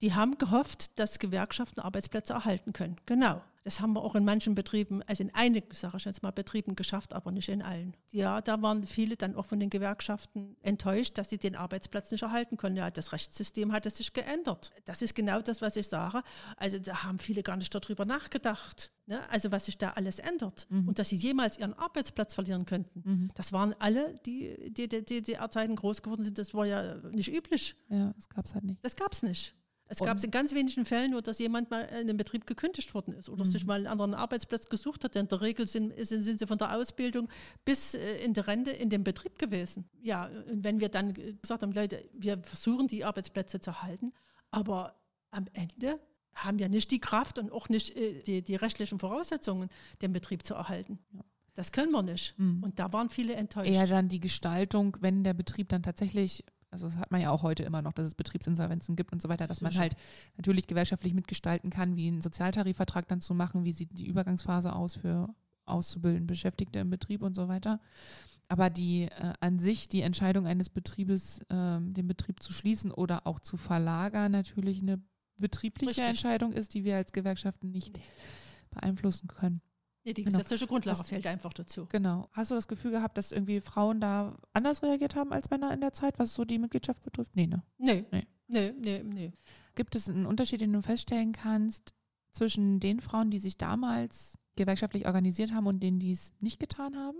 Speaker 2: Die haben gehofft, dass Gewerkschaften Arbeitsplätze erhalten können. Genau. Das haben wir auch in manchen Betrieben, also in einigen, sage ich jetzt mal, Betrieben geschafft, aber nicht in allen. Ja, da waren viele dann auch von den Gewerkschaften enttäuscht, dass sie den Arbeitsplatz nicht erhalten können. Ja, das Rechtssystem hat sich geändert. Das ist genau das, was ich sage. Also da haben viele gar nicht darüber nachgedacht. Ne? Also was sich da alles ändert mhm. und dass sie jemals ihren Arbeitsplatz verlieren könnten. Mhm. Das waren alle, die die, die, die, die Zeiten groß geworden sind. Das war ja nicht üblich.
Speaker 1: Ja, das gab es halt nicht.
Speaker 2: Das gab es nicht. Es gab es in ganz wenigen Fällen nur, dass jemand mal in einem Betrieb gekündigt worden ist oder mhm. sich mal einen anderen Arbeitsplatz gesucht hat. In der Regel sind, sind, sind sie von der Ausbildung bis äh, in der Rente in dem Betrieb gewesen. Ja, und wenn wir dann gesagt haben, Leute, wir versuchen die Arbeitsplätze zu halten, aber am Ende haben wir nicht die Kraft und auch nicht äh, die, die rechtlichen Voraussetzungen, den Betrieb zu erhalten. Ja. Das können wir nicht. Mhm. Und da waren viele enttäuscht.
Speaker 1: Eher dann die Gestaltung, wenn der Betrieb dann tatsächlich also das hat man ja auch heute immer noch, dass es Betriebsinsolvenzen gibt und so weiter, dass man halt natürlich gewerkschaftlich mitgestalten kann, wie einen Sozialtarifvertrag dann zu machen, wie sieht die Übergangsphase aus für auszubilden Beschäftigte im Betrieb und so weiter. Aber die äh, an sich die Entscheidung eines Betriebes, äh, den Betrieb zu schließen oder auch zu verlagern, natürlich eine betriebliche Richtig. Entscheidung ist, die wir als Gewerkschaften nicht beeinflussen können.
Speaker 2: Ja, die genau. gesetzliche Grundlage Hast, fällt einfach dazu.
Speaker 1: Genau. Hast du das Gefühl gehabt, dass irgendwie Frauen da anders reagiert haben als Männer in der Zeit, was so die Mitgliedschaft betrifft? Nee, ne?
Speaker 2: Nee. Nee, nee, nee. nee.
Speaker 1: Gibt es einen Unterschied, den du feststellen kannst zwischen den Frauen, die sich damals gewerkschaftlich organisiert haben und denen, die es nicht getan haben?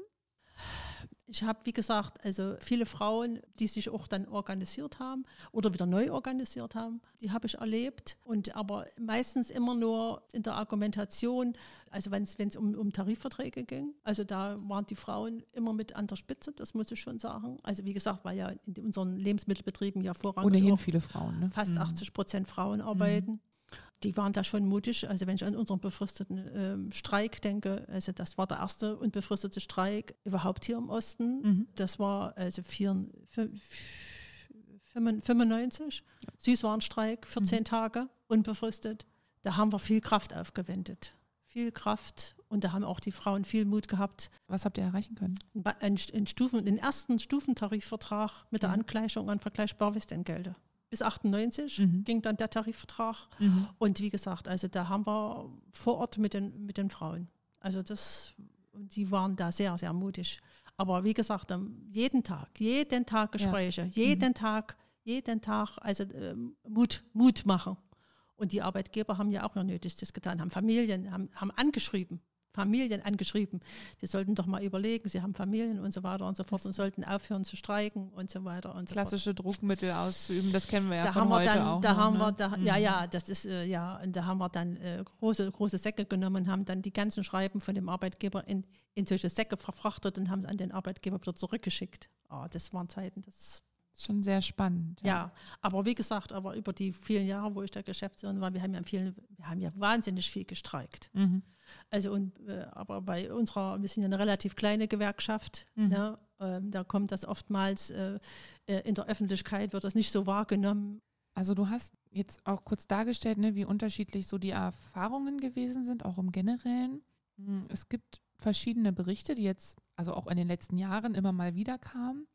Speaker 2: Ich habe, wie gesagt, also viele Frauen, die sich auch dann organisiert haben oder wieder neu organisiert haben, die habe ich erlebt. Und aber meistens immer nur in der Argumentation, also wenn es um, um Tarifverträge ging. Also da waren die Frauen immer mit an der Spitze, das muss ich schon sagen. Also wie gesagt, weil ja in unseren Lebensmittelbetrieben ja vorrangig
Speaker 1: ohnehin viele Frauen, ne?
Speaker 2: fast 80 mhm. Prozent Frauen arbeiten. Mhm die waren da schon mutig. Also wenn ich an unseren befristeten ähm, Streik denke, also das war der erste unbefristete Streik überhaupt hier im Osten. Mhm. Das war also 95, Süßwarenstreik, 14 mhm. Tage, unbefristet. Da haben wir viel Kraft aufgewendet. Viel Kraft und da haben auch die Frauen viel Mut gehabt.
Speaker 1: Was habt ihr erreichen können?
Speaker 2: In, in Stufen, den ersten Stufentarifvertrag mit der Angleichung an vergleichbare Westentgelte bis 98 mhm. ging dann der Tarifvertrag. Mhm. Und wie gesagt, also da haben wir vor Ort mit den, mit den Frauen. Also das, die waren da sehr, sehr mutig. Aber wie gesagt, jeden Tag, jeden Tag Gespräche, ja. jeden mhm. Tag, jeden Tag, also äh, Mut, Mut machen. Und die Arbeitgeber haben ja auch ihr Nötigstes getan, haben Familien, haben, haben angeschrieben. Familien angeschrieben, die sollten doch mal überlegen, sie haben Familien und so weiter und so fort und sollten aufhören zu streiken und so weiter und
Speaker 1: so Klassische fort. Druckmittel auszuüben, das kennen wir ja
Speaker 2: da
Speaker 1: von heute
Speaker 2: dann,
Speaker 1: auch.
Speaker 2: Da
Speaker 1: noch,
Speaker 2: haben ne? wir, da, ja, mhm. ja, das ist, äh, ja, und da haben wir dann äh, große, große Säcke genommen und haben dann die ganzen Schreiben von dem Arbeitgeber in, in solche Säcke verfrachtet und haben es an den Arbeitgeber wieder zurückgeschickt. Oh, das waren Zeiten, das
Speaker 1: schon sehr spannend.
Speaker 2: Ja. ja. aber wie gesagt, aber über die vielen Jahre, wo ich der Geschäftsführerin war, wir haben ja, vielen, wir haben ja wahnsinnig viel gestreikt. Mhm. Also und äh, aber bei unserer, wir sind ja eine relativ kleine Gewerkschaft, mhm. ne, äh, da kommt das oftmals äh, äh, in der Öffentlichkeit wird das nicht so wahrgenommen.
Speaker 1: Also du hast jetzt auch kurz dargestellt, ne, wie unterschiedlich so die Erfahrungen gewesen sind, auch im Generellen. Hm, es gibt verschiedene Berichte, die jetzt also auch in den letzten Jahren immer mal wieder kamen.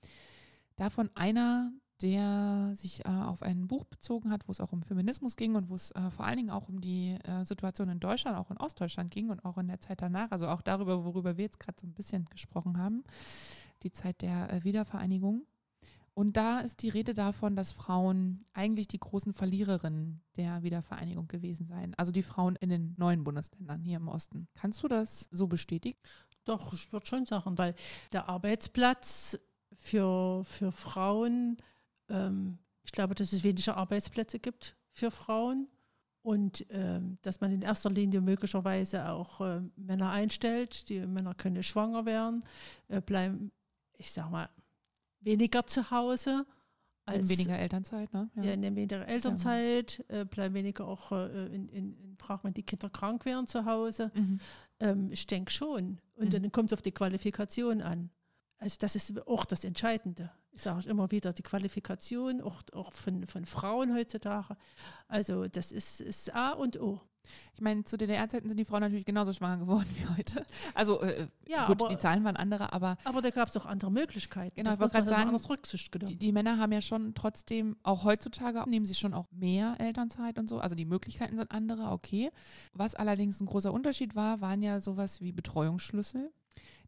Speaker 1: Davon einer, der sich äh, auf ein Buch bezogen hat, wo es auch um Feminismus ging und wo es äh, vor allen Dingen auch um die äh, Situation in Deutschland, auch in Ostdeutschland ging und auch in der Zeit danach, also auch darüber, worüber wir jetzt gerade so ein bisschen gesprochen haben, die Zeit der äh, Wiedervereinigung. Und da ist die Rede davon, dass Frauen eigentlich die großen Verliererinnen der Wiedervereinigung gewesen seien. Also die Frauen in den neuen Bundesländern hier im Osten. Kannst du das so bestätigen?
Speaker 2: Doch, ich würde schon sagen, weil der Arbeitsplatz für, für Frauen, ähm, ich glaube, dass es weniger Arbeitsplätze gibt für Frauen und ähm, dass man in erster Linie möglicherweise auch äh, Männer einstellt. Die Männer können schwanger werden, äh, bleiben, ich sag mal, weniger zu Hause.
Speaker 1: Als, weniger Elternzeit, ne?
Speaker 2: Ja, ja nehmen weniger Elternzeit, äh, bleiben weniger auch äh, in, in, in Frage, wenn die Kinder krank wären zu Hause. Mhm. Ähm, ich denke schon. Und mhm. dann kommt es auf die Qualifikation an. Also das ist auch das Entscheidende. Ich sage immer wieder, die Qualifikation, auch, auch von, von Frauen heutzutage. Also das ist, ist A und O.
Speaker 1: Ich meine, zu DDR-Zeiten sind die Frauen natürlich genauso schwanger geworden wie heute. Also äh, ja, gut, aber, die Zahlen waren andere, aber.
Speaker 2: Aber da gab es auch andere Möglichkeiten.
Speaker 1: Genau, das ich wollte gerade sagen, Rücksicht die, die, Männer haben ja schon trotzdem, auch heutzutage nehmen sie schon auch mehr Elternzeit und so. Also die Möglichkeiten sind andere, okay. Was allerdings ein großer Unterschied war, waren ja sowas wie Betreuungsschlüssel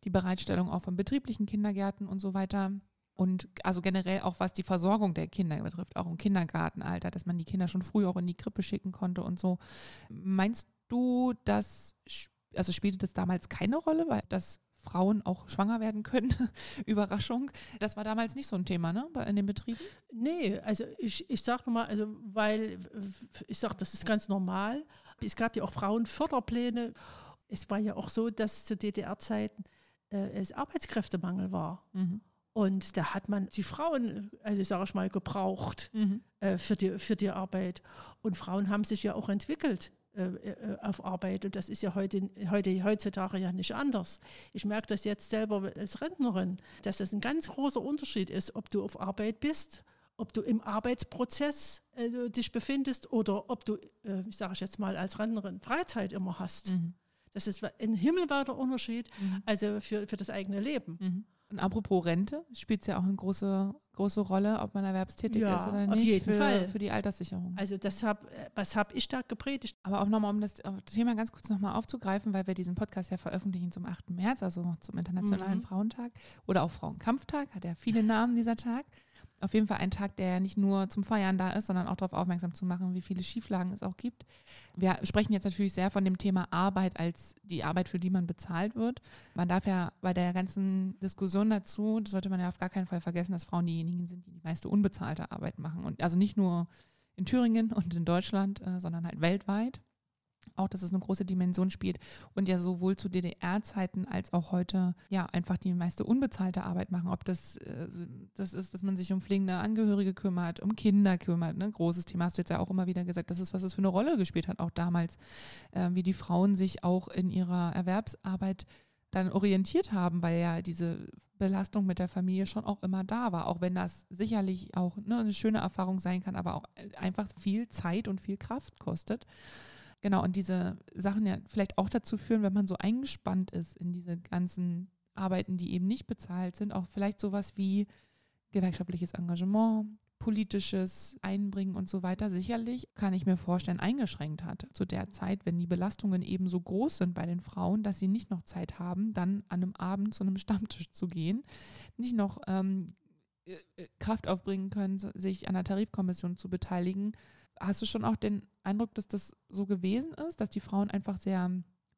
Speaker 1: die Bereitstellung auch von betrieblichen Kindergärten und so weiter. Und also generell auch was die Versorgung der Kinder betrifft, auch im Kindergartenalter, dass man die Kinder schon früh auch in die Krippe schicken konnte und so. Meinst du, dass, also spielte das damals keine Rolle, weil das Frauen auch schwanger werden können. Überraschung. Das war damals nicht so ein Thema, ne, in den Betrieben?
Speaker 2: Nee, also ich, ich sage nochmal, also weil ich sage, das ist ganz normal. Es gab ja auch Frauenförderpläne. Es war ja auch so, dass zu DDR-Zeiten äh, es Arbeitskräftemangel war. Mhm. Und da hat man die Frauen, also ich sage mal, gebraucht mhm. äh, für, die, für die Arbeit. Und Frauen haben sich ja auch entwickelt äh, äh, auf Arbeit. Und das ist ja heute, heute, heutzutage ja nicht anders. Ich merke das jetzt selber als Rentnerin, dass das ein ganz großer Unterschied ist, ob du auf Arbeit bist, ob du im Arbeitsprozess äh, dich befindest oder ob du, äh, ich sage jetzt mal, als Rentnerin Freizeit immer hast. Mhm. Das ist ein himmelweiter Unterschied, mhm. also für, für das eigene Leben.
Speaker 1: Mhm. Und apropos Rente, spielt es ja auch eine große, große Rolle, ob man erwerbstätig ja, ist oder nicht.
Speaker 2: Auf jeden
Speaker 1: für,
Speaker 2: Fall.
Speaker 1: Für die Alterssicherung.
Speaker 2: Also das hab, was habe ich da gepredigt?
Speaker 1: Aber auch nochmal, um das Thema ganz kurz nochmal aufzugreifen, weil wir diesen Podcast ja veröffentlichen zum 8. März, also zum Internationalen mhm. Frauentag oder auch Frauenkampftag, hat ja viele Namen dieser Tag auf jeden Fall ein Tag, der nicht nur zum Feiern da ist, sondern auch darauf aufmerksam zu machen, wie viele Schieflagen es auch gibt. Wir sprechen jetzt natürlich sehr von dem Thema Arbeit als die Arbeit, für die man bezahlt wird. Man darf ja bei der ganzen Diskussion dazu, das sollte man ja auf gar keinen Fall vergessen, dass Frauen diejenigen sind, die die meiste unbezahlte Arbeit machen. Und also nicht nur in Thüringen und in Deutschland, äh, sondern halt weltweit auch, dass es eine große Dimension spielt und ja sowohl zu DDR-Zeiten als auch heute ja einfach die meiste unbezahlte Arbeit machen. Ob das äh, das ist, dass man sich um pflegende Angehörige kümmert, um Kinder kümmert, ne? großes Thema hast du jetzt ja auch immer wieder gesagt, das ist, was es für eine Rolle gespielt hat, auch damals, äh, wie die Frauen sich auch in ihrer Erwerbsarbeit dann orientiert haben, weil ja diese Belastung mit der Familie schon auch immer da war, auch wenn das sicherlich auch ne, eine schöne Erfahrung sein kann, aber auch einfach viel Zeit und viel Kraft kostet. Genau, und diese Sachen ja vielleicht auch dazu führen, wenn man so eingespannt ist in diese ganzen Arbeiten, die eben nicht bezahlt sind, auch vielleicht sowas wie gewerkschaftliches Engagement, politisches Einbringen und so weiter, sicherlich, kann ich mir vorstellen, eingeschränkt hat zu der Zeit, wenn die Belastungen eben so groß sind bei den Frauen, dass sie nicht noch Zeit haben, dann an einem Abend zu einem Stammtisch zu gehen, nicht noch ähm, äh, äh, Kraft aufbringen können, sich an der Tarifkommission zu beteiligen, Hast du schon auch den Eindruck, dass das so gewesen ist, dass die Frauen einfach sehr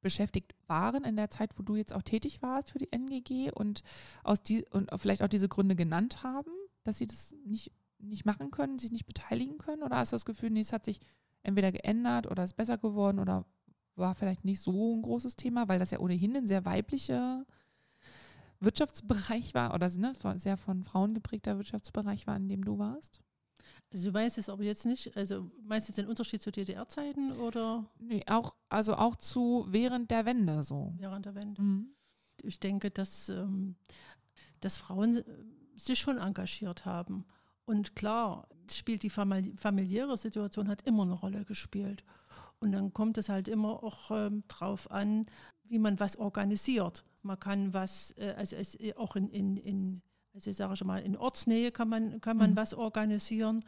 Speaker 1: beschäftigt waren in der Zeit, wo du jetzt auch tätig warst für die NGG und aus die und vielleicht auch diese Gründe genannt haben, dass sie das nicht, nicht machen können, sich nicht beteiligen können? Oder hast du das Gefühl, nee, es hat sich entweder geändert oder ist besser geworden oder war vielleicht nicht so ein großes Thema, weil das ja ohnehin ein sehr weiblicher Wirtschaftsbereich war oder ne, sehr von Frauen geprägter Wirtschaftsbereich war, in dem du warst?
Speaker 2: Also du meinst es aber jetzt nicht, also meinst du jetzt den Unterschied zu DDR-Zeiten oder?
Speaker 1: Nee, auch, also auch zu während der Wende so.
Speaker 2: Während der Wende. Mhm. Ich denke, dass, ähm, dass Frauen äh, sich schon engagiert haben. Und klar, spielt die familiäre Situation hat immer eine Rolle gespielt. Und dann kommt es halt immer auch ähm, drauf an, wie man was organisiert. Man kann was, äh, also es, äh, auch in, in, in also ich sage schon mal, in Ortsnähe kann man, kann man mhm. was organisieren.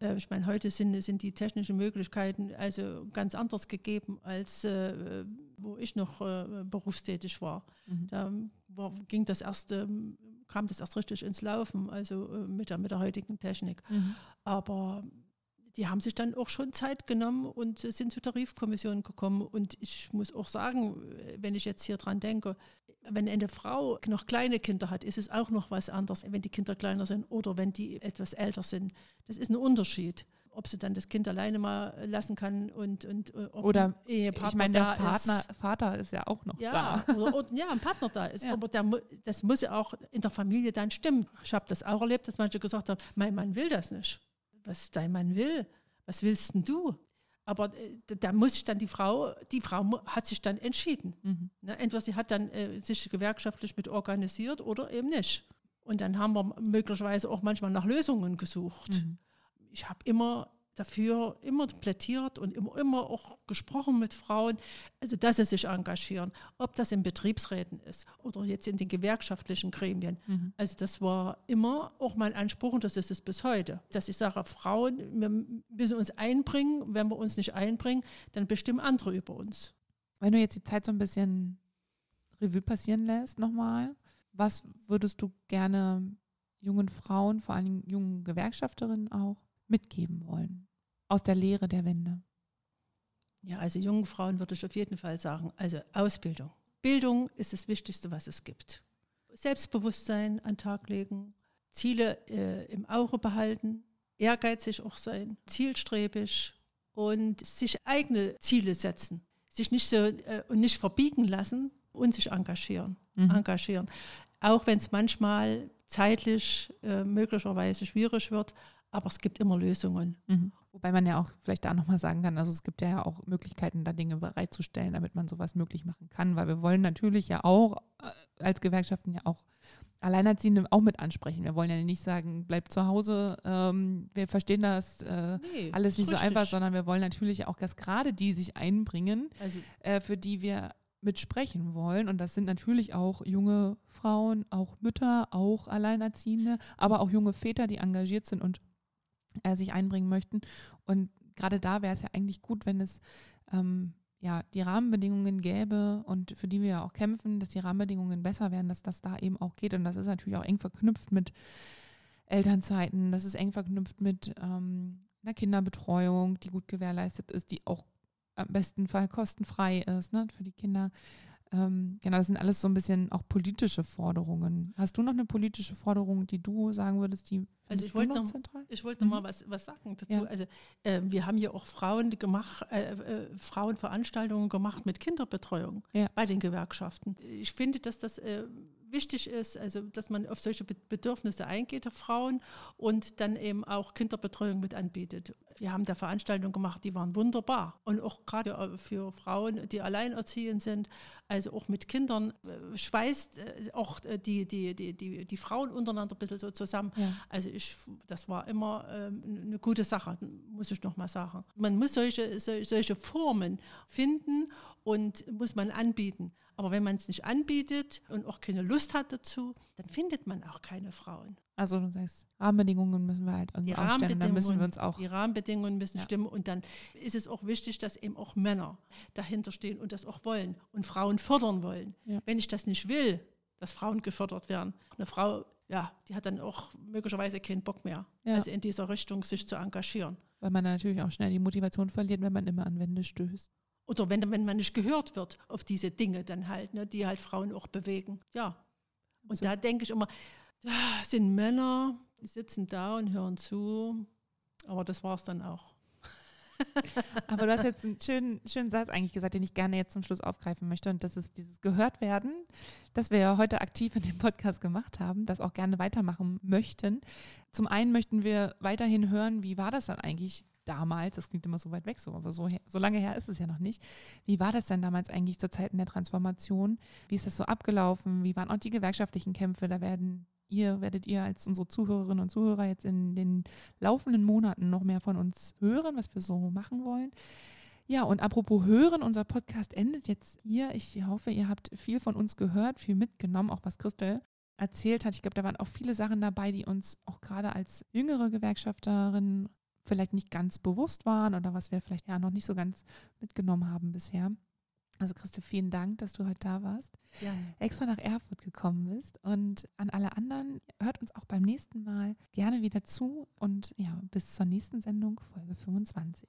Speaker 2: Äh, ich meine, heute sind, sind die technischen Möglichkeiten also ganz anders gegeben, als äh, wo ich noch äh, berufstätig war. Mhm. Da war, ging das erste, kam das erst richtig ins Laufen, also äh, mit der, mit der heutigen Technik. Mhm. Aber die haben sich dann auch schon Zeit genommen und sind zur Tarifkommission gekommen. Und ich muss auch sagen, wenn ich jetzt hier dran denke, wenn eine Frau noch kleine Kinder hat, ist es auch noch was anderes, wenn die Kinder kleiner sind oder wenn die etwas älter sind. Das ist ein Unterschied ob sie dann das Kind alleine mal lassen kann und, und
Speaker 1: äh, ob oder Ehepartner ich meine, der Partner, ist. Vater ist ja auch noch
Speaker 2: ja,
Speaker 1: da.
Speaker 2: Oder, oder, ja, ein Partner da ist. Ja. Aber der, das muss ja auch in der Familie dann stimmen. Ich habe das auch erlebt, dass manche gesagt haben, mein Mann will das nicht. Was dein Mann will, was willst denn du? Aber äh, da muss sich dann die Frau, die Frau hat sich dann entschieden. Mhm. Ne, entweder sie hat dann äh, sich gewerkschaftlich mit organisiert oder eben nicht. Und dann haben wir möglicherweise auch manchmal nach Lösungen gesucht. Mhm ich habe immer dafür immer plädiert und immer, immer auch gesprochen mit Frauen, also dass sie sich engagieren, ob das in Betriebsräten ist oder jetzt in den gewerkschaftlichen Gremien. Mhm. Also das war immer auch mein Anspruch und das ist es bis heute, dass ich sage, Frauen, wir müssen uns einbringen, wenn wir uns nicht einbringen, dann bestimmen andere über uns.
Speaker 1: Wenn du jetzt die Zeit so ein bisschen Revue passieren lässt nochmal, was würdest du gerne jungen Frauen, vor allem jungen Gewerkschafterinnen auch, mitgeben wollen aus der Lehre der Wende?
Speaker 2: Ja, also jungen Frauen würde ich auf jeden Fall sagen, also Ausbildung. Bildung ist das Wichtigste, was es gibt. Selbstbewusstsein an den Tag legen, Ziele äh, im Auge behalten, ehrgeizig auch sein, zielstrebig und sich eigene Ziele setzen, sich nicht so äh, und nicht verbiegen lassen und sich engagieren, mhm. engagieren. Auch wenn es manchmal zeitlich äh, möglicherweise schwierig wird, aber es gibt immer Lösungen.
Speaker 1: Mhm. Wobei man ja auch vielleicht da nochmal sagen kann, also es gibt ja auch Möglichkeiten, da Dinge bereitzustellen, damit man sowas möglich machen kann, weil wir wollen natürlich ja auch äh, als Gewerkschaften ja auch Alleinerziehende auch mit ansprechen. Wir wollen ja nicht sagen, bleib zu Hause, ähm, wir verstehen das äh, nee, alles nicht so einfach, sondern wir wollen natürlich auch, dass gerade die sich einbringen, also, äh, für die wir mitsprechen wollen. Und das sind natürlich auch junge Frauen, auch Mütter, auch Alleinerziehende, aber auch junge Väter, die engagiert sind und äh, sich einbringen möchten. Und gerade da wäre es ja eigentlich gut, wenn es ähm, ja, die Rahmenbedingungen gäbe und für die wir ja auch kämpfen, dass die Rahmenbedingungen besser werden, dass das da eben auch geht. Und das ist natürlich auch eng verknüpft mit Elternzeiten, das ist eng verknüpft mit ähm, einer Kinderbetreuung, die gut gewährleistet ist, die auch am besten Fall kostenfrei ist ne, für die Kinder. Ähm, genau, das sind alles so ein bisschen auch politische Forderungen. Hast du noch eine politische Forderung, die du sagen würdest, die
Speaker 2: also ich wollte noch, zentral? Ich wollte noch mhm. mal was, was sagen dazu. Ja. Also äh, wir haben ja auch Frauen gemacht, äh, äh, Frauenveranstaltungen gemacht mit Kinderbetreuung ja. bei den Gewerkschaften. Ich finde, dass das äh, wichtig ist, also dass man auf solche Bedürfnisse eingeht der Frauen und dann eben auch Kinderbetreuung mit anbietet. Wir haben da Veranstaltungen gemacht, die waren wunderbar. Und auch gerade äh, für Frauen, die alleinerziehend sind, also auch mit Kindern, äh, schweißt äh, auch die, die, die, die, die Frauen untereinander ein bisschen so zusammen. Ja. Also ich, das war immer ähm, eine gute Sache, muss ich noch mal sagen. Man muss solche, solche Formen finden und muss man anbieten. Aber wenn man es nicht anbietet und auch keine Lust hat dazu, dann findet man auch keine Frauen.
Speaker 1: Also du sagst, Rahmenbedingungen müssen wir halt irgendwie die aufstellen, dann müssen wir uns auch.
Speaker 2: Die Rahmenbedingungen müssen ja. stimmen und dann ist es auch wichtig, dass eben auch Männer dahinter stehen und das auch wollen und Frauen fördern wollen. Ja. Wenn ich das nicht will, dass Frauen gefördert werden, eine Frau, ja, die hat dann auch möglicherweise keinen Bock mehr, ja. also in dieser Richtung sich zu engagieren.
Speaker 1: Weil man natürlich auch schnell die Motivation verliert, wenn man immer an Wände stößt
Speaker 2: oder wenn, wenn man nicht gehört wird auf diese Dinge dann halt, ne, die halt Frauen auch bewegen. Ja. Und so. da denke ich immer, sind Männer, die sitzen da und hören zu, aber das war es dann auch.
Speaker 1: aber du hast jetzt einen schönen, schönen Satz eigentlich gesagt, den ich gerne jetzt zum Schluss aufgreifen möchte. Und das ist dieses Gehörtwerden, das wir ja heute aktiv in dem Podcast gemacht haben, das auch gerne weitermachen möchten. Zum einen möchten wir weiterhin hören, wie war das dann eigentlich damals, das klingt immer so weit weg so, aber so, so lange her ist es ja noch nicht. Wie war das denn damals eigentlich zur Zeit in der Transformation? Wie ist das so abgelaufen? Wie waren auch die gewerkschaftlichen Kämpfe? Da werden ihr, werdet ihr als unsere Zuhörerinnen und Zuhörer jetzt in den laufenden Monaten noch mehr von uns hören, was wir so machen wollen. Ja, und apropos hören, unser Podcast endet jetzt hier. Ich hoffe, ihr habt viel von uns gehört, viel mitgenommen, auch was Christel erzählt hat. Ich glaube, da waren auch viele Sachen dabei, die uns auch gerade als jüngere Gewerkschafterinnen vielleicht nicht ganz bewusst waren oder was wir vielleicht ja noch nicht so ganz mitgenommen haben bisher. Also Christe, vielen Dank, dass du heute da warst.
Speaker 2: Gerne.
Speaker 1: Extra nach Erfurt gekommen bist. Und an alle anderen, hört uns auch beim nächsten Mal gerne wieder zu. Und ja, bis zur nächsten Sendung, Folge 25.